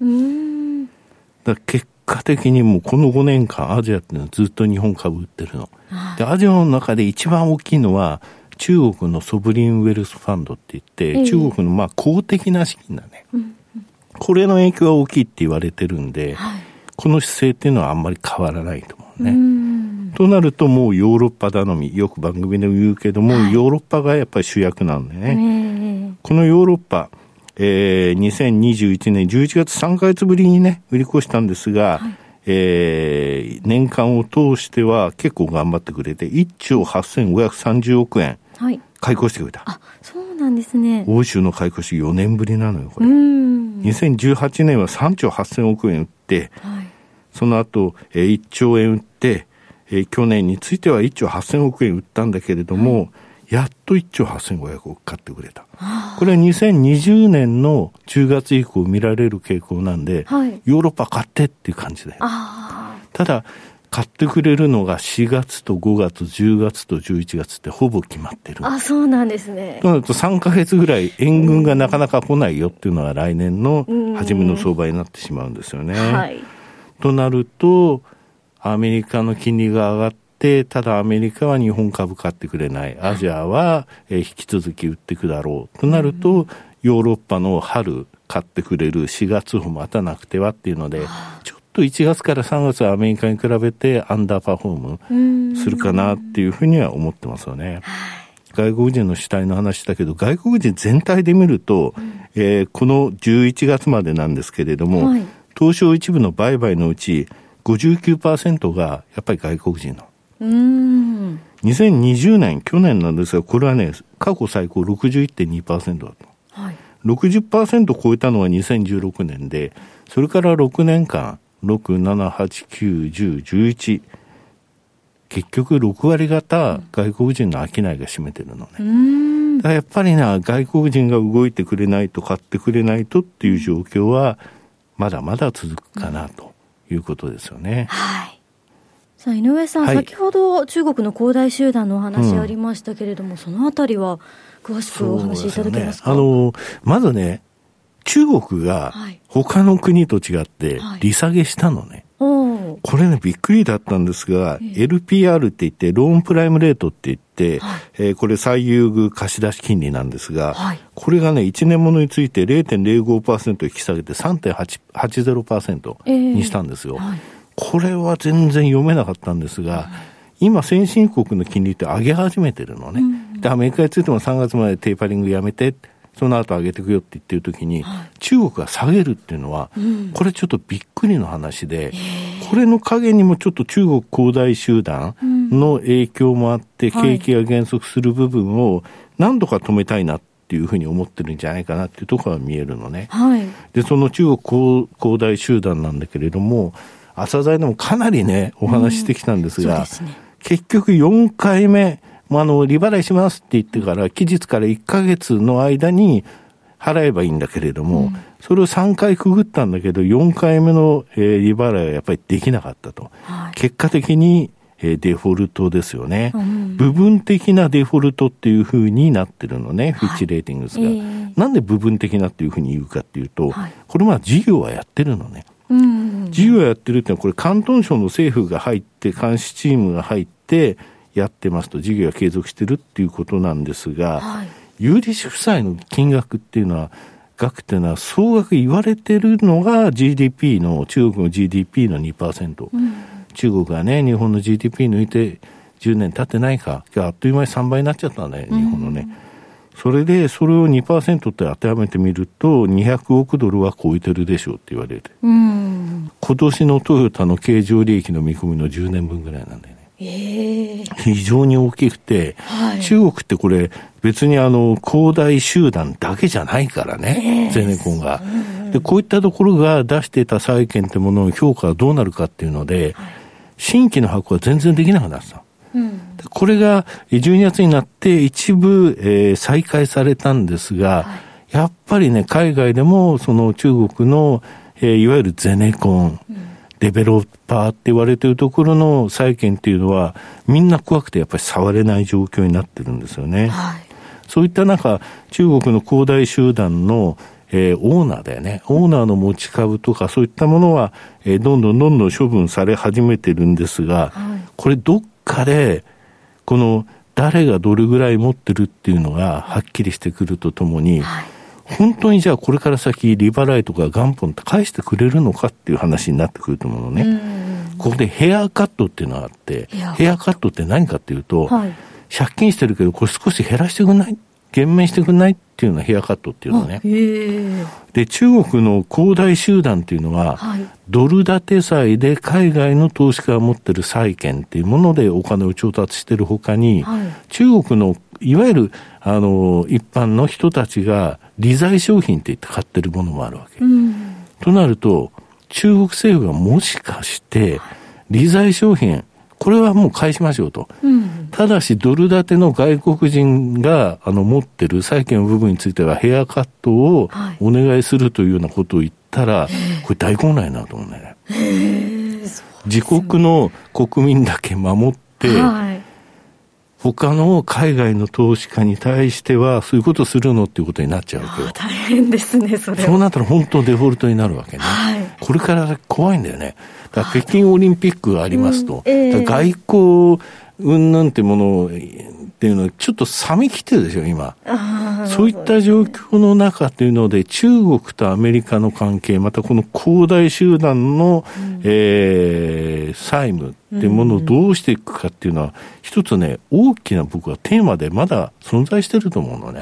だ結果的にもうこの5年間アジアっていうのはずっと日本株売ってるの。で、アジアの中で一番大きいのは中国のソブリンウェルスファンドって言って、えー、中国のまあ公的な資金だね。うんこれの影響は大きいって言われてるんで、はい、この姿勢っていうのはあんまり変わらないと思うね。となるともうヨーロッパ頼み、よく番組でも言うけども、はい、ヨーロッパがやっぱり主役なんでね。このヨーロッパ、えー、2021年11月3ヶ月ぶりにね、売り越したんですが、はい、えー、年間を通しては結構頑張ってくれて、1兆8530億円、はい、買い越してくれた。あ、そうなんですね。欧州の買い越し4年ぶりなのよ、これ。2018年は3兆8000億円売って、はい、その後、えー、1兆円売って、えー、去年については1兆8000億円売ったんだけれども、はいやっと1兆8500億買ってくれた。これは2020年の10月以降見られる傾向なんで、はい、ヨーロッパ買ってっていう感じだよ。ただ、買ってくれるのが4月と5月、10月と11月ってほぼ決まってる。あ、そうなんですね。となると3ヶ月ぐらい援軍がなかなか来ないよっていうのは来年の初めの相場になってしまうんですよね。はい、となると、アメリカの金利が上がって、ただアメリカは日本株買ってくれない。アジアは引き続き売っていくだろう。となると、ヨーロッパの春買ってくれる4月を待たなくてはっていうので、ちょっと1月から3月はアメリカに比べてアンダーパフォームするかなっていうふうには思ってますよね。外国人の主体の話だけど、外国人全体で見ると、うん、えー、この11月までなんですけれども、はい、東証一部の売買のうち59%がやっぱり外国人の。うん2020年、去年なんですが、これはね、過去最高61.2%だと。はい、60%超えたのは2016年で、それから6年間、6、7、8、9、10、11、結局6割方外国人の商いが占めてるのね。だやっぱりな、外国人が動いてくれないと買ってくれないとっていう状況は、まだまだ続くかなということですよね。はい。さあ井上さん、はい、先ほど中国の恒大集団のお話ありましたけれども、うん、そのあたりは詳しくお話しいただけますか、ね、あのまずね、中国が他の国と違って利下げしたのね。はい、これね、びっくりだったんですが、LPR って言って、ローンプライムレートって言って、はい、えー、これ最優遇貸出金利なんですが、はい、これがね、1年ものについて0.05%引き下げて3.80%にしたんですよ。えーはい。これは全然読めなかったんですが、今、先進国の金利って上げ始めてるのね。で、アメリカについても3月までテーパリングやめて、その後上げていくよって言ってる時に、中国が下げるっていうのは、これちょっとびっくりの話で、これの陰にもちょっと中国恒大集団の影響もあって、景気が減速する部分を何度か止めたいなっていうふうに思ってるんじゃないかなっていうところが見えるのね。で、その中国恒大集団なんだけれども、朝鮮でもかなりね、お話してきたんですが、うん。ね、結局4回目、あの、利払いしますって言ってから、期日から1ヶ月の間に払えばいいんだけれども、うん、それを3回くぐったんだけど、4回目の、えー、利払いはやっぱりできなかったと。はい、結果的に、えー、デフォルトですよね、うん、部分的なデフォルトっていうふうになってるのね、フィッチレーティングスが、はいえ。ー、なんで部分的なっていうふうに言うかっていうと、はい、これまあ事業はやってるのね。事業やってるってのは、これ、広東省の政府が入って、監視チームが入ってやってますと、事業が継続してるっていうことなんですが、はい、有利子負債の金額っていうのは、額っていうのは、総額言われてるのが GDP の、中国の GDP の2%。うん中国がね、日本の GDP 抜いて10年経ってないか、あっという間に3倍になっちゃったね、日本のね。それで、それを2%って当てはめてみると、200億ドルは超えてるでしょうって言われて。今年のトヨタの経常利益の見込みの10年分ぐらいなんだよね。えー、非常に大きくて、はい、中国ってこれ、別にあの、恒大集団だけじゃないからね、えー、ゼネコンが、で、こういったところが出していた債券ってものの評価はどうなるかっていうので、はい。新規の発行は全然できなくなった。うん、これが12月になって一部、えー、再開されたんですが、はい、やっぱりね、海外でもその中国の、えー、いわゆるゼネコン、うん、デベロッパーって言われてるところの債券っていうのは、みんな怖くてやっぱり触れない状況になってるんですよね。はい、そういった中、中国の恒大集団のえー、オーナーだよね。オーナーの持ち株とかそういったものは、えー、どんどんどんどん処分され始めてるんですが、はい、これどっかで、この誰がどれぐらい持ってるっていうのがはっきりしてくるとともに、はい、本当にじゃあこれから先利払いとか元本って返してくれるのかっていう話になってくると思うのね。ここでヘアカットっていうのがあって、ヘアカットって何かっていうと、はい、借金してるけどこれ少し減らしてくんない？減免してくんないっていうのはヘアカットっていうのね。で、中国の恒大集団っていうのは、はい、ドル建て債で海外の投資家が持ってる債券っていうものでお金を調達してるほかに、はい、中国のいわゆるあの一般の人たちが利財商品って言って買ってるものもあるわけ。うん、となると、中国政府がもしかして、利財商品、これはもう返しましょうと。うん、ただし、ドル建ての外国人があの持ってる債券の部分についてはヘアカットをお願いするというようなことを言ったら、はい、これ大混乱なと思うね。自国の国民だけ守って、はい、他の海外の投資家に対しては、そういうことするのっていうことになっちゃうわけよ。大変ですね、それそうなったら本当デフォルトになるわけね。はい、これから怖いんだよね。だ北京オリンピックがありますと、うんえー、外交云々ってものっていうのはちょっと冷めきてるでしょ、今。そういった状況の中っていうので、中国とアメリカの関係、またこの恒大集団の、うん、えー、債務っていうものをどうしていくかっていうのは、一つね、大きな僕はテーマでまだ存在してると思うのね。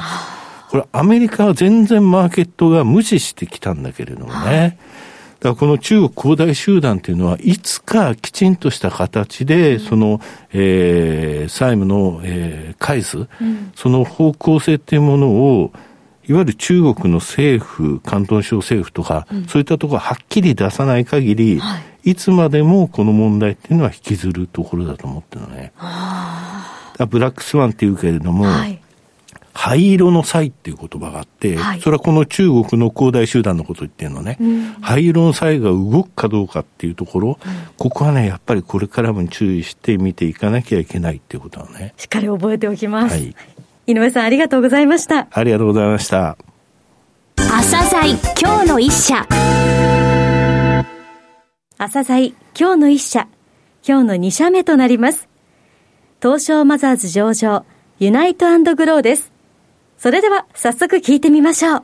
これアメリカは全然マーケットが無視してきたんだけれどもね。だからこの中国恒大集団というのは、いつかきちんとした形で、その、えー、債務の、えー、返す、うん、その方向性っていうものを、いわゆる中国の政府、広東省政府とか、うん、そういったところははっきり出さない限り、はい、いつまでもこの問題っていうのは引きずるところだと思ってるのね。ブラックスワンっていうけれども、はい灰色の際っていう言葉があって、はい、それはこの中国の恒大集団のことを言ってるのね、うん、灰色の際が動くかどうかっていうところ、うん、ここはね、やっぱりこれからも注意して見ていかなきゃいけないっていうことはね。しっかり覚えておきます。はい、井上さんありがとうございました。ありがとうございました。朝鮮今日の一社。朝鮮今日の一社。今日の2社目となります。東証マザーズ上場、ユナイトグローです。それでは早速聞いてみましょう。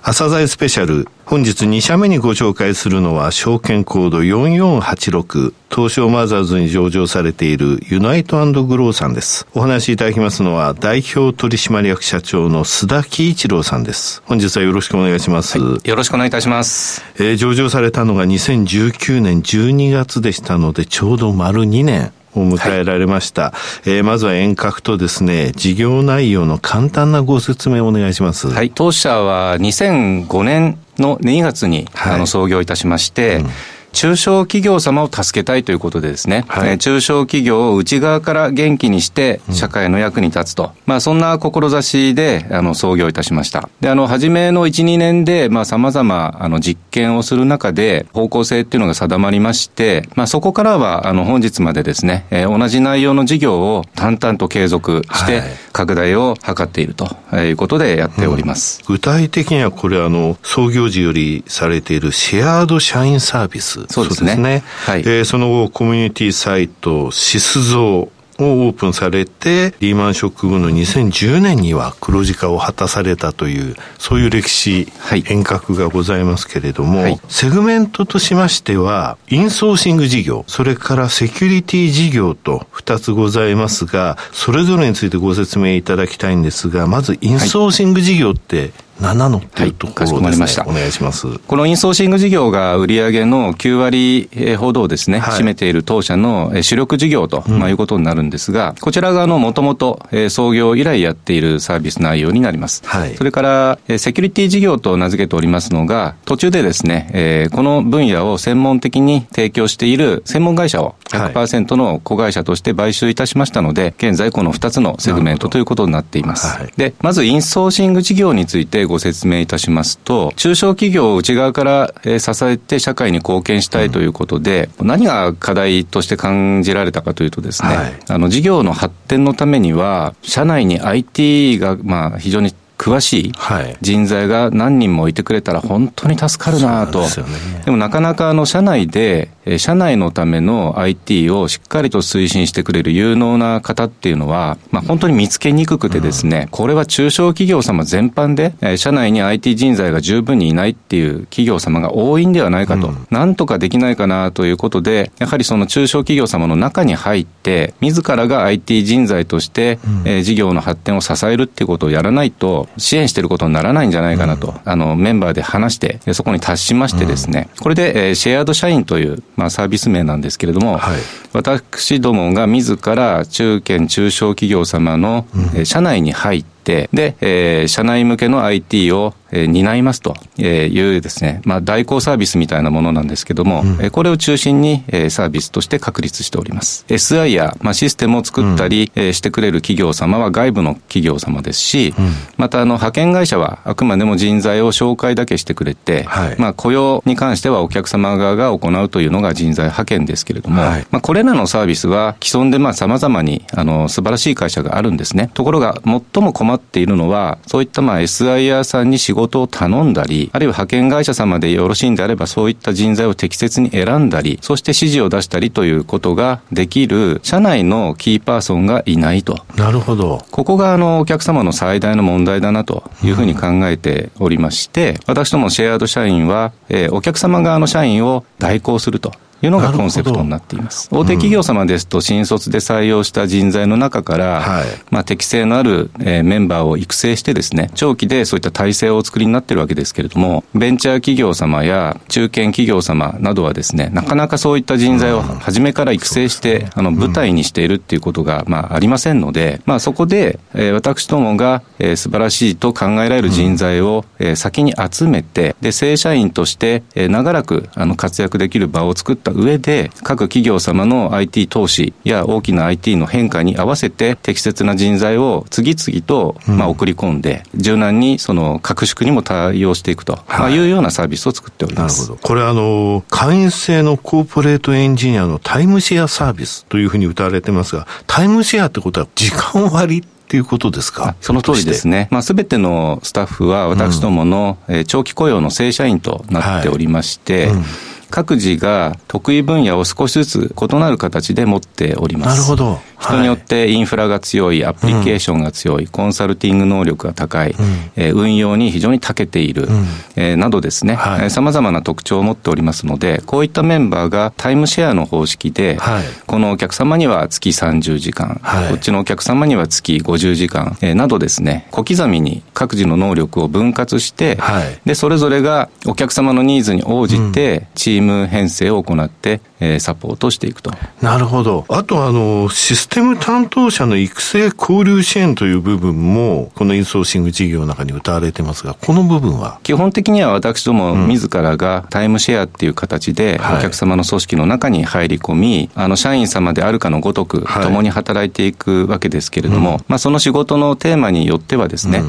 朝鮮スペシャル。本日2社目にご紹介するのは、証券コード4486、東証マザーズに上場されているユナイトグローさんです。お話しいただきますのは、代表取締役社長の須田喜一郎さんです。本日はよろしくお願いします。はい、よろしくお願いいたします。えー、上場されたのが2019年12月でしたので、ちょうど丸2年。を迎えられました。はい、えー、まずは遠隔とですね、事業内容の簡単なご説明をお願いします。はい、当社は2005年の2月に、はい、あの創業いたしまして、うん中小企業様を助けたいということでですね、はい、中小企業を内側から元気にして社会の役に立つと、うん、まあそんな志であの創業いたしました。で、あの、初めの1、2年で、まあ様々あの実験をする中で方向性っていうのが定まりまして、まあそこからはあの本日までですね、えー、同じ内容の事業を淡々と継続して拡大を図っているということでやっております。うん、具体的にはこれあの、創業時よりされているシェアード社員サービス。そうですね。すねはい。えー、その後、コミュニティサイト、シスゾー、をオープンされて、リーマンショック後の2010年には黒字化を果たされたという、そういう歴史、はい、変革がございますけれども、はい、セグメントとしましては、インソーシング事業、それからセキュリティ事業と2つございますが、それぞれについてご説明いただきたいんですが、まずインソーシング事業って、7のっていうところね、はい、まりました。お願いします。このインソーシング事業が売上の9割ほどをですね、はい、占めている当社の主力事業と、まあ、いうことになるんですが、こちらがのもともと創業以来やっているサービス内容になります。はい、それから、セキュリティ事業と名付けておりますのが、途中でですね、えー、この分野を専門的に提供している専門会社を100%の子会社として買収いたしましたので、現在この2つのセグメントということになっています。で、まずインソーシング事業についてご説明いたしますと、中小企業を内側から支えて社会に貢献したいということで、うん、何が課題として感じられたかというとですね、はい、あの事業の発展のためには、社内に IT がまあ非常に詳しい人材が何人もいてくれたら本当に助かるなと。でね、でもなかなかあの社内で、社内のための IT をしっかりと推進してくれる有能な方っていうのは、まあ本当に見つけにくくてですね、うん、これは中小企業様全般で、社内に IT 人材が十分にいないっていう企業様が多いんではないかと。うん、なんとかできないかなということで、やはりその中小企業様の中に入って、自らが IT 人材として、うん、事業の発展を支えるっていうことをやらないと、支援していることにならないんじゃないかなと、うん、あの、メンバーで話して、そこに達しましてですね、うん、これで、えー、シェアード社員という、まあ、サービス名なんですけれども、はい、私どもが自ら中堅中小企業様の、うん、社内に入って、で、えー、社内向けの IT をえー、担いますというですね、まあ、代行サービスみたいなものなんですけども、うん、これを中心にサービスとして確立しております。SI や、まあ、システムを作ったり、うん、してくれる企業様は外部の企業様ですし、うん、またあの派遣会社はあくまでも人材を紹介だけしてくれて、はい、まあ、雇用に関してはお客様側が行うというのが人材派遣ですけれども、はい、まあ、これらのサービスは既存でまあ様々にあの素晴らしい会社があるんですね。ところが最も困っているのは、そういったまあ SIR さんに仕事を頼んだり、あるいは派遣会社様でよろしいんであれば、そういった人材を適切に選んだり、そして指示を出したりということができる、社内のキーパーソンがいないと。なるほど。ここが、あの、お客様の最大の問題だなというふうに考えておりまして、うん、私どもシェアード社員は、えー、お客様側の社員を代行すると。いうのがコンセプトになっています。大手企業様ですと、新卒で採用した人材の中から、はい、まあ、適性のある、えー、メンバーを育成してですね、長期でそういった体制をお作りになってるわけですけれども、ベンチャー企業様や中堅企業様などはですね、なかなかそういった人材を初めから育成して、あの、舞台にしているっていうことが、まあ、ありませんので、まあ、そこで、えー、私どもが、えー、素晴らしいと考えられる人材を、えー、先に集めて、で、正社員として、えー、長らく、あの、活躍できる場を作った上で、各企業様の IT 投資や大きな IT の変化に合わせて適切な人材を次々と、まあ、送り込んで、柔軟にその各宿にも対応していくと、はい、いうようなサービスを作っております。なるほど。これあの、会員制のコーポレートエンジニアのタイムシェアサービスというふうに歌われてますが、タイムシェアってことは時間割っていうことですか？その通りですね。まあ、すべてのスタッフは私どもの、うん、長期雇用の正社員となっておりまして、はいうん各自が得意分野を少しずつ異なる形で持っております。なるほど。人によってインフラが強い、アプリケーションが強い、コンサルティング能力が高い、え運用に非常に長けている、えなどですね、さまざまな特徴を持っておりますので、こういったメンバーがタイムシェアの方式で、このお客様には月30時間、こっちのお客様には月50時間、えなどですね、小刻みに各自の能力を分割して、で、それぞれがお客様のニーズに応じて、チーム編成を行って、えー、サポートしていくと。なるほど。あとあの、システム担当者の育成交流支援という部分も、このインソーシング事業の中に歌われてますが、この部分は？基本的には私ども自らがタイムシェアっていう形で、お客様の組織の中に入り込み、あの、社員様であるかのごとく、共に働いていくわけですけれども、まあ、その仕事のテーマによってはですね、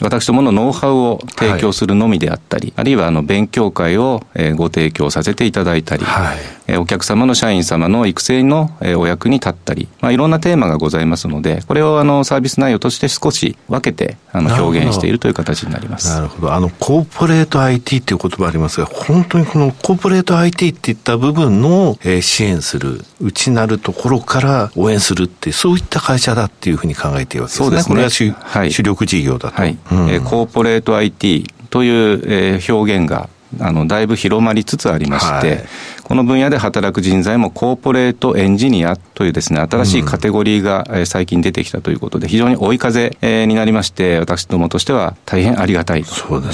私どものノウハウを提供するのみであったり、はい、あるいはあの勉強会をご提供させていただいたり、はい、お客様の社員様の育成のお役に立ったり、まあ、いろんなテーマがございますので、これをあのサービス内容として少し分けてあの表現しているという形になります。なるほど。あの、コーポレート IT っていう言葉ありますが、本当にこのコーポレート IT っていった部分の、えー、支援する、内なるところから応援するって、そういった会社だっていうふうに考えているわけですね。そうですね。これは主,、はい、主力事業だと。はい。うん、えー、コーポレート IT という、えー、表現があのだいぶ広まりつつありまして、はい、この分野で働く人材もコーポレートエンジニアというですね、新しいカテゴリーが最近出てきたということで、非常に追い風になりまして、私どもとしては大変ありがたいと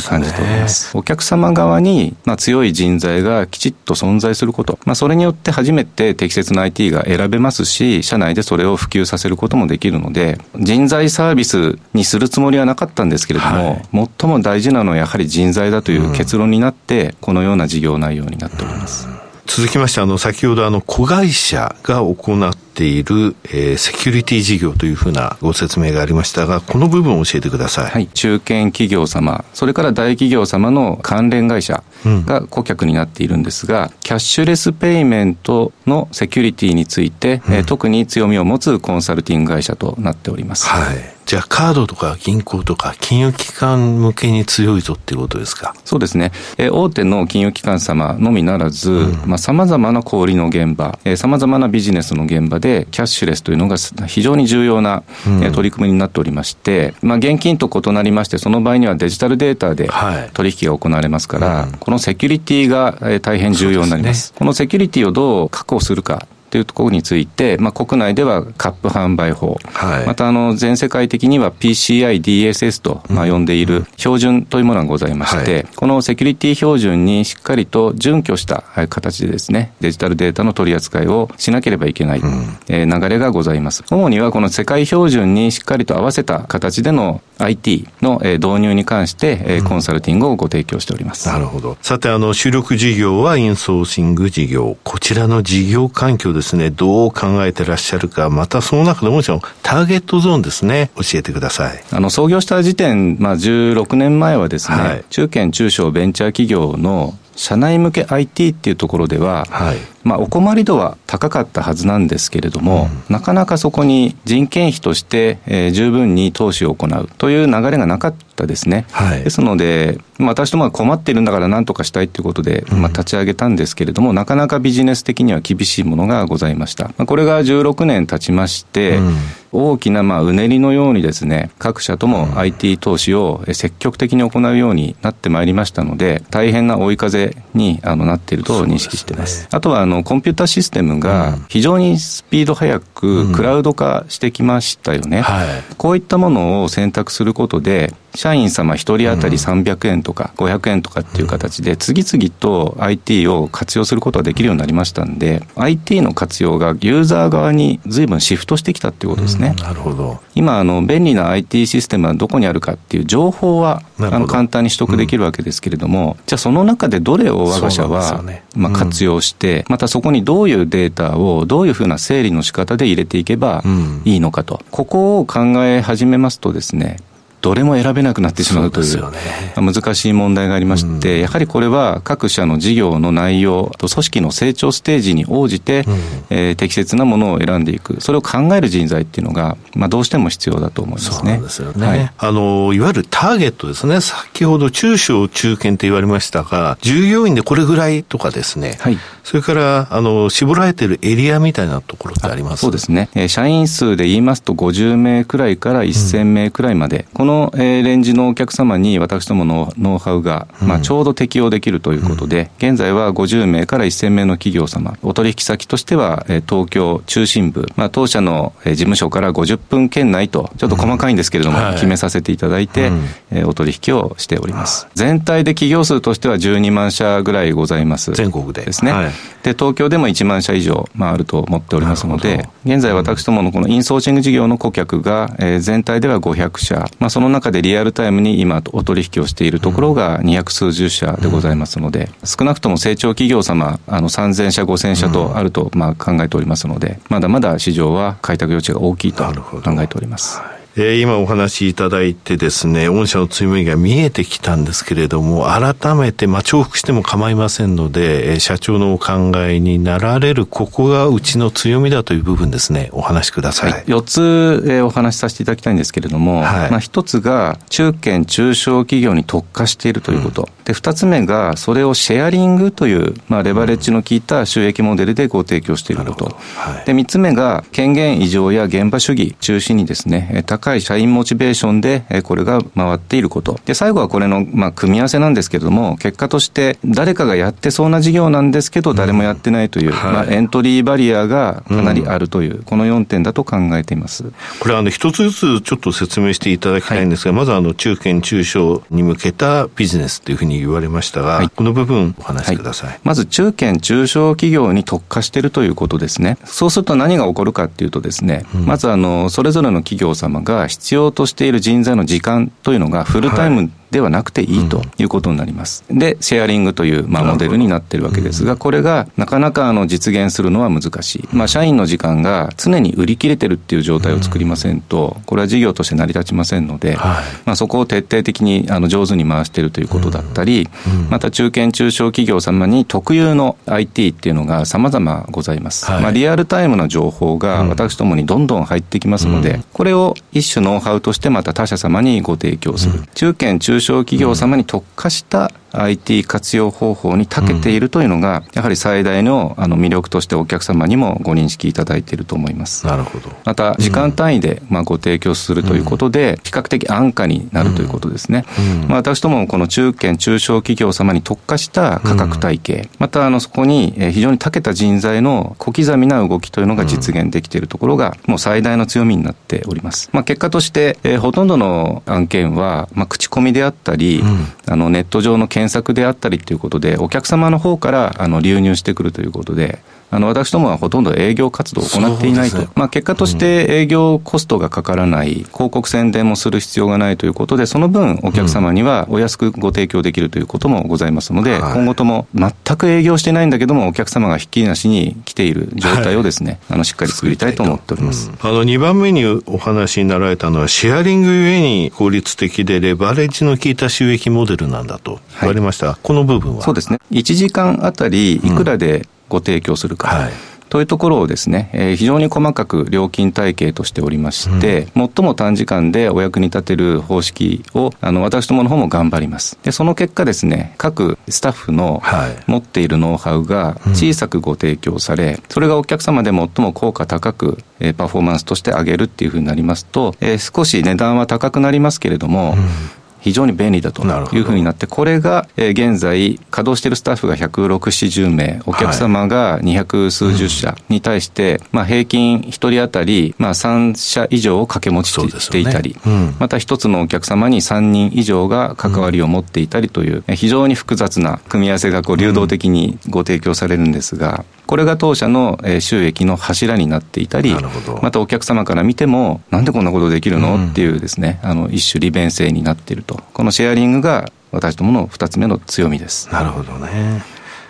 感じております。すね、お客様側に、まあ、強い人材がきちっと存在すること、まあ、それによって初めて適切な IT が選べますし、社内でそれを普及させることもできるので、人材サービスにするつもりはなかったんですけれども、はい、最も大事なのはやはり人材だという結論になって、このような事業内容になっております。続きまして、あの、先ほどあの、子会社が行っている、えー、セキュリティ事業というふうなご説明がありましたが、この部分を教えてください。はい。中堅企業様、それから大企業様の関連会社が顧客になっているんですが、うん、キャッシュレスペイメントのセキュリティについて、うん、えー、特に強みを持つコンサルティング会社となっております。はい。じゃあカードとか銀行とか金融機関向けに強いぞっていうことですか？そうですね。えー、大手の金融機関様のみならず、うん、まあ様々な小売の現場、えー、様々なビジネスの現場でキャッシュレスというのが非常に重要な、うん、取り組みになっておりまして、まあ現金と異なりまして、その場合にはデジタルデータで取引が行われますから、はいうん、このセキュリティが大変重要になります。すね、このセキュリティをどう確保するかというところについて、まあ、国内ではカップ販売法、はい、またあの全世界的には PCI DSS と、まあ、呼んでいる標準というものがございまして、はい、このセキュリティ標準にしっかりと準拠した形でですね、デジタルデータの取り扱いをしなければいけない、うん、え流れがございます。主にはこの世界標準にしっかりと合わせた形での IT の導入に関して、コンサルティングをご提供しております。なるほど。さて、あの、主力事業はインソーシング事業。こちらの事業環境ですね、どう考えてらっしゃるか、またその中でもちろんターゲットゾーンですね、教えてください。あの、創業した時点、まあ、16年前はですね、はい、中堅中小ベンチャー企業の社内向け IT っていうところでは、はい、まあ、お困り度は高かったはずなんですけれども、うん、なかなかそこに人件費として、えー、十分に投資を行うという流れがなかったですね。はい、ですので、まあ、私どもは困っているんだから何とかしたいということで、まあ、立ち上げたんですけれども、うん、なかなかビジネス的には厳しいものがございました。まあ、これが16年経ちまして、うん大きなまあうねりのようにですね、各社とも IT 投資を積極的に行うようになってまいりましたので、大変な追い風にあのなっていると認識しています。すね、あとはあのコンピュータシステムが非常にスピード速くクラウド化してきましたよね。うんはい、こういったものを選択することで、社員様一人当たり300円とか500円とかっていう形で次々と IT を活用することができるようになりましたんで IT の活用がユーザー側に随分シフトしてきたっていうことですね。なるほど。今あの便利な IT システムはどこにあるかっていう情報はあの簡単に取得できるわけですけれども、じゃあその中でどれを我が社はまあ活用して、またそこにどういうデータをどういうふうな整理の仕方で入れていけばいいのかと、ここを考え始めますとですねどれも選べなくなってしまうという、ね、難しい問題がありまして、うん、やはりこれは各社の事業の内容と組織の成長ステージに応じて、うん、えー、適切なものを選んでいく、それを考える人材っていうのが、まあ、どうしても必要だと思いますね。そうですよね。はい、あの、いわゆるターゲットですね。先ほど中小中堅って言われましたが、従業員でこれぐらいとかですね。はい。それから、あの、絞られているエリアみたいなところってあります？そうですね。えー、社員数で言いますと50名くらいから1000名くらいまで、うん、この、えー、レンジのお客様に私どものノウハウが、まあ、ちょうど適用できるということで、うん、現在は50名から1000名の企業様、お取引先としては、えー、東京中心部、まあ、当社の、えー、事務所から50分圏内と、ちょっと細かいんですけれども、うんはい、決めさせていただいて、うん、えー、お取引をしております。全体で企業数としては12万社ぐらいございます。全国で。ですね。はいで、東京でも1万社以上、まあ、あると思っておりますので、現在私どものこのインソーシング事業の顧客が、えー、全体では500社、まあ、その中でリアルタイムに今お取引をしているところが200数十社でございますので、少なくとも成長企業様、あの3000社、5000社とあると、まあ、考えておりますので、まだまだ市場は開拓余地が大きいと考えております。えー、今お話しいただいてですね、御社の強みが見えてきたんですけれども、改めて、まあ、重複しても構いませんので、えー、社長のお考えになられる、ここがうちの強みだという部分ですね、お話しください。はい、4つ、えー、お話しさせていただきたいんですけれども、はい、まあ、1つが、中堅中小企業に特化しているということ。うん、で、2つ目が、それをシェアリングという、まあ、レバレッジの効いた収益モデルでご提供していること。はい、で、3つ目が、権限異常や現場主義中心にですね、高い社員モチベーションで、これが回っていること。で、最後はこれの、まあ、組み合わせなんですけれども、結果として誰かがやってそうな事業なんですけど、誰もやってないという、うんはい、まあ、エントリーバリアがかなりあるという、うん、この4点だと考えています。これ、あの、一つずつちょっと説明していただきたいんですが、はい、まずあの、中堅中小に向けたビジネスというふうに言われましたが、はい、この部分お話しください。まず、中堅中小企業に特化しているということですね。そうすると何が起こるかっていうとですね、まずあの、それぞれの企業様が必要としている人材の時間というのがフルタイムではなくていいということになります。で、シェアリングという、まあ、モデルになってるわけですが、これがなかなかあの実現するのは難しい。まあ、社員の時間が常に売り切れてるっていう状態を作りませんと、これは事業として成り立ちませんので、まあ、そこを徹底的にあの上手に回しているということだったり、また中堅中小企業様に特有の IT っていうのが様々ございます。まあ、リアルタイムの情報が私どもにどんどん入ってきますので、これを一種ノウハウとしてまた他社様にご提供する。中堅中小企業様に特化した IT 活用方法に長けているというのが、やはり最大のあの魅力としてお客様にもご認識いただいていると思います。なるほど。また、時間単位でまあご提供するということで、比較的安価になるということですね。まあ、私どもこの中堅中小企業様に特化した価格体系、またあのそこに非常に長けた人材の小刻みな動きというのが実現できているところが、もう最大の強みになっております。まあ、結果として、えー、ほとんどの案件は、まあ、口コミであったり、あのネット上の検索であったりということで、お客様の方からあの流入してくるということで、あの、私どもはほとんど営業活動を行っていないと。ね、まあ、結果として営業コストがかからない、広告宣伝もする必要がないということで、その分お客様にはお安くご提供できるということもございますので、うん、今後とも全く営業してないんだけども、お客様がひっきりなしに来ている状態をですね、はい、あの、しっかり作りたいと思っております。うん、あの、2番目にお話になられたのは、シェアリングゆえに効率的でレバレッジの効いた収益モデルなんだと言われました、はい、この部分は？そうですね。1時間あたりいくらでご提供するか。はい、というところをですね、えー、非常に細かく料金体系としておりまして、うん、最も短時間でお役に立てる方式を、あの、私どもの方も頑張ります。で、その結果ですね、各スタッフの持っているノウハウが小さくご提供され、うん、それがお客様で最も効果高く、えー、パフォーマンスとして上げるっていうふうになりますと、えー、少し値段は高くなりますけれども、うん非常に便利だというふうになって、これが、えー、現在、稼働しているスタッフが106、70名、お客様が200数十社に対して、まあ、平均1人当たり、まあ、3社以上を掛け持ちしていたり、また1つのお客様に3人以上が関わりを持っていたりという、非常に複雑な組み合わせがこう流動的にご提供されるんですが、これが当社の収益の柱になっていたり、またお客様から見ても、なんでこんなことできるの、うん、っていうですね、あの、一種利便性になっていると。このシェアリングが私どもの2つ目の強みです。なるほどね。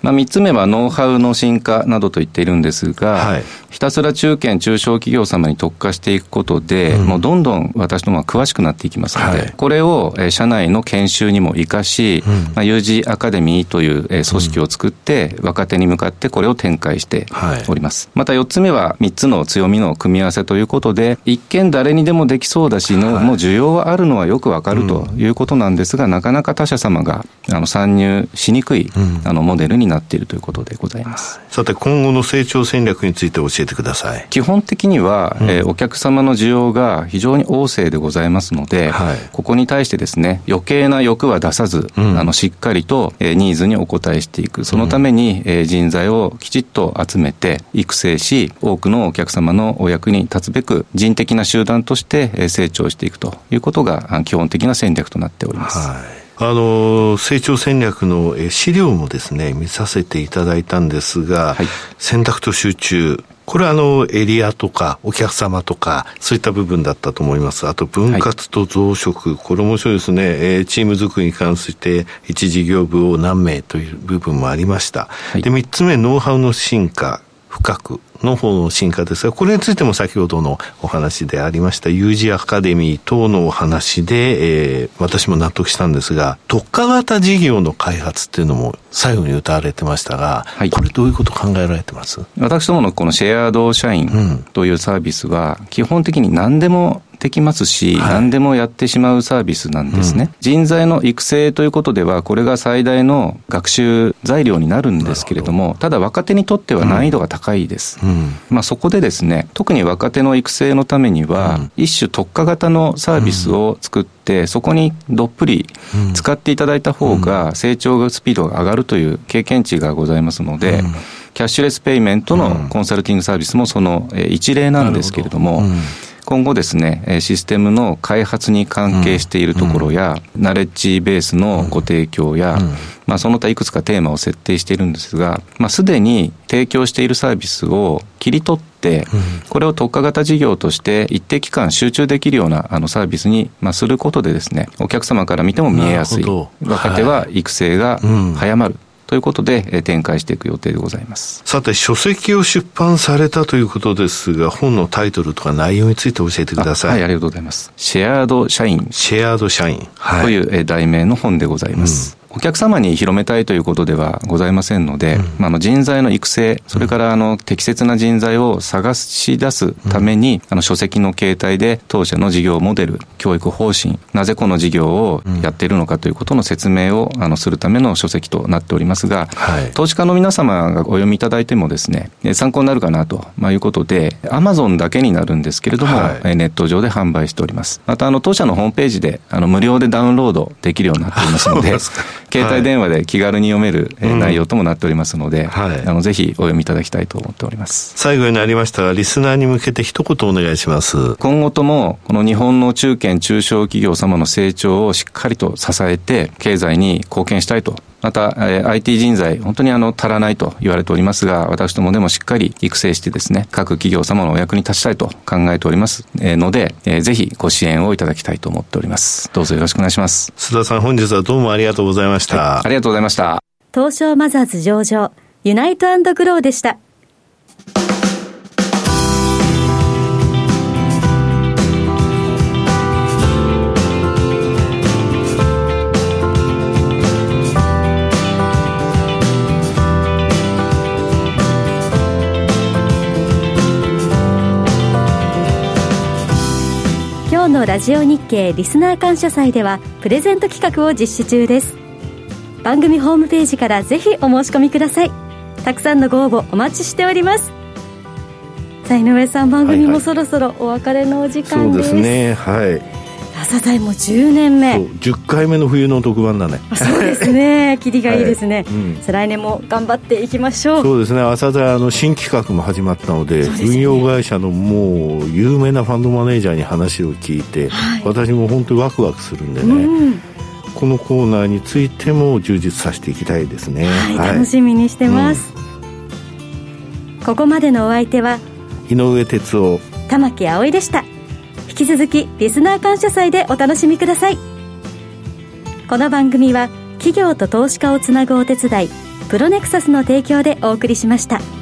まあ、3つ目はノウハウの進化などと言っているんですが、はい、ひたすら中堅、中小企業様に特化していくことで、うん、もうどんどん私どもは詳しくなっていきますので、はい、これを社内の研修にも生かし、うん、まあ、有事アカデミーという組織を作って、若手に向かってこれを展開しております。はい、また4つ目は3つの強みの組み合わせということで、一見誰にでもできそうだしの、もう需要はあるのはよくわかるということなんですが、なかなか他社様があの参入しにくい、あのモデルになっているということでございます。さて、今後の成長戦略について教えてください。基本的には、うん、えー、お客様の需要が非常に旺盛でございますので、はい、ここに対してですね、余計な欲は出さず、うん、あの、しっかりと、えー、ニーズにお応えしていく。そのために、えー、人材をきちっと集めて、育成し、多くのお客様のお役に立つべく、人的な集団として成長していくということが基本的な戦略となっております。はいあの、成長戦略の資料もですね、見させていただいたんですが、はい、選択と集中、これはあの、エリアとか、お客様とか、そういった部分だったと思います。あと、分割と増殖、はい、これ面白いですね。えー、チーム作りに関して、一事業部を何名という部分もありました。はい、で、三つ目、ノウハウの進化、深く。の方の進化ですが、これについても先ほどのお話でありました U 字アカデミー等のお話で、えー、私も納得したんですが、特化型事業の開発っていうのも最後に歌われてましたが、はい、これどういうこと考えられてます？私どものこのシェアード社員というサービスは、基本的に何でもできますし、はい、何でもやってしまうサービスなんですね、うん、人材の育成ということでは、これが最大の学習材料になるんですけれども、ただ若手にとっては難易度が高いです。うん、まあ、そこでですね、特に若手の育成のためには、一種特化型のサービスを作って、そこにどっぷり使っていただいた方が成長スピードが上がるという経験値がございますので、キャッシュレスペイメントのコンサルティングサービスもその一例なんですけれども、今後ですね、システムの開発に関係しているところや、うん、ナレッジベースのご提供や、うん、まあ、その他いくつかテーマを設定しているんですが、まあ、すでに提供しているサービスを切り取って、これを特化型事業として一定期間集中できるようなあのサービスに、まあ、することでですね、お客様から見ても見えやすい。若手は育成が早まる。はいということで、展開していく予定でございます。さて、書籍を出版されたということですが、本のタイトルとか内容について教えてください。はい、ありがとうございます。シェアード社員。シェアード社員。はい、という題名の本でございます。うんお客様に広めたいということではございませんので、うん、まあ、あの人材の育成、それからあの適切な人材を探し出すために、うん、あの書籍の形態で当社の事業モデル、教育方針、なぜこの事業をやっているのかということの説明をあのするための書籍となっておりますが、はい、投資家の皆様がお読みいただいてもですね、参考になるかなということで、アマゾンだけになるんですけれども、はい、ネット上で販売しております。またあの当社のホームページであの無料でダウンロードできるようになっておりますので、携帯電話で気軽に読める内容ともなっておりますので、はい、あのぜひお読みいただきたいと思っております。最後になりましたがリスナーに向けて一言お願いします。今後ともこの日本の中堅中小企業様の成長をしっかりと支えて経済に貢献したいとまた、えー、IT 人材、本当にあの、足らないと言われておりますが、私どもでもしっかり育成してですね、各企業様のお役に立ちたいと考えておりますので、えー、ぜひご支援をいただきたいと思っております。どうぞよろしくお願いします。須田さん、本日はどうもありがとうございました。はい、ありがとうございました。東証マザーズ上場、ユナイトグローでした。のラジオ日経リスナー感謝祭ではプレゼント企画を実施中です。番組ホームページからぜひお申し込みください。たくさんのご応募お待ちしております。さあ井上さん番組もそろそろお別れのお時間です、はいはい、そうですね。はい朝鮮も10年目。10回目の冬の特番だね。そうですね。霧がいいですね、はい。うん、来年も頑張っていきましょう。そうですね。朝鮮の新企画も始まったので、ね、運用会社のもう有名なファンドマネージャーに話を聞いて、はい、私も本当にワクワクするんでね、うん。このコーナーについても充実させていきたいですね、はい、はい、楽しみにしてます、うん、ここまでのお相手は井上哲夫。玉木葵でした。引き続きリスナー感謝祭でお楽しみくださいこの番組は企業と投資家をつなぐお手伝いプロネクサスの提供でお送りしました。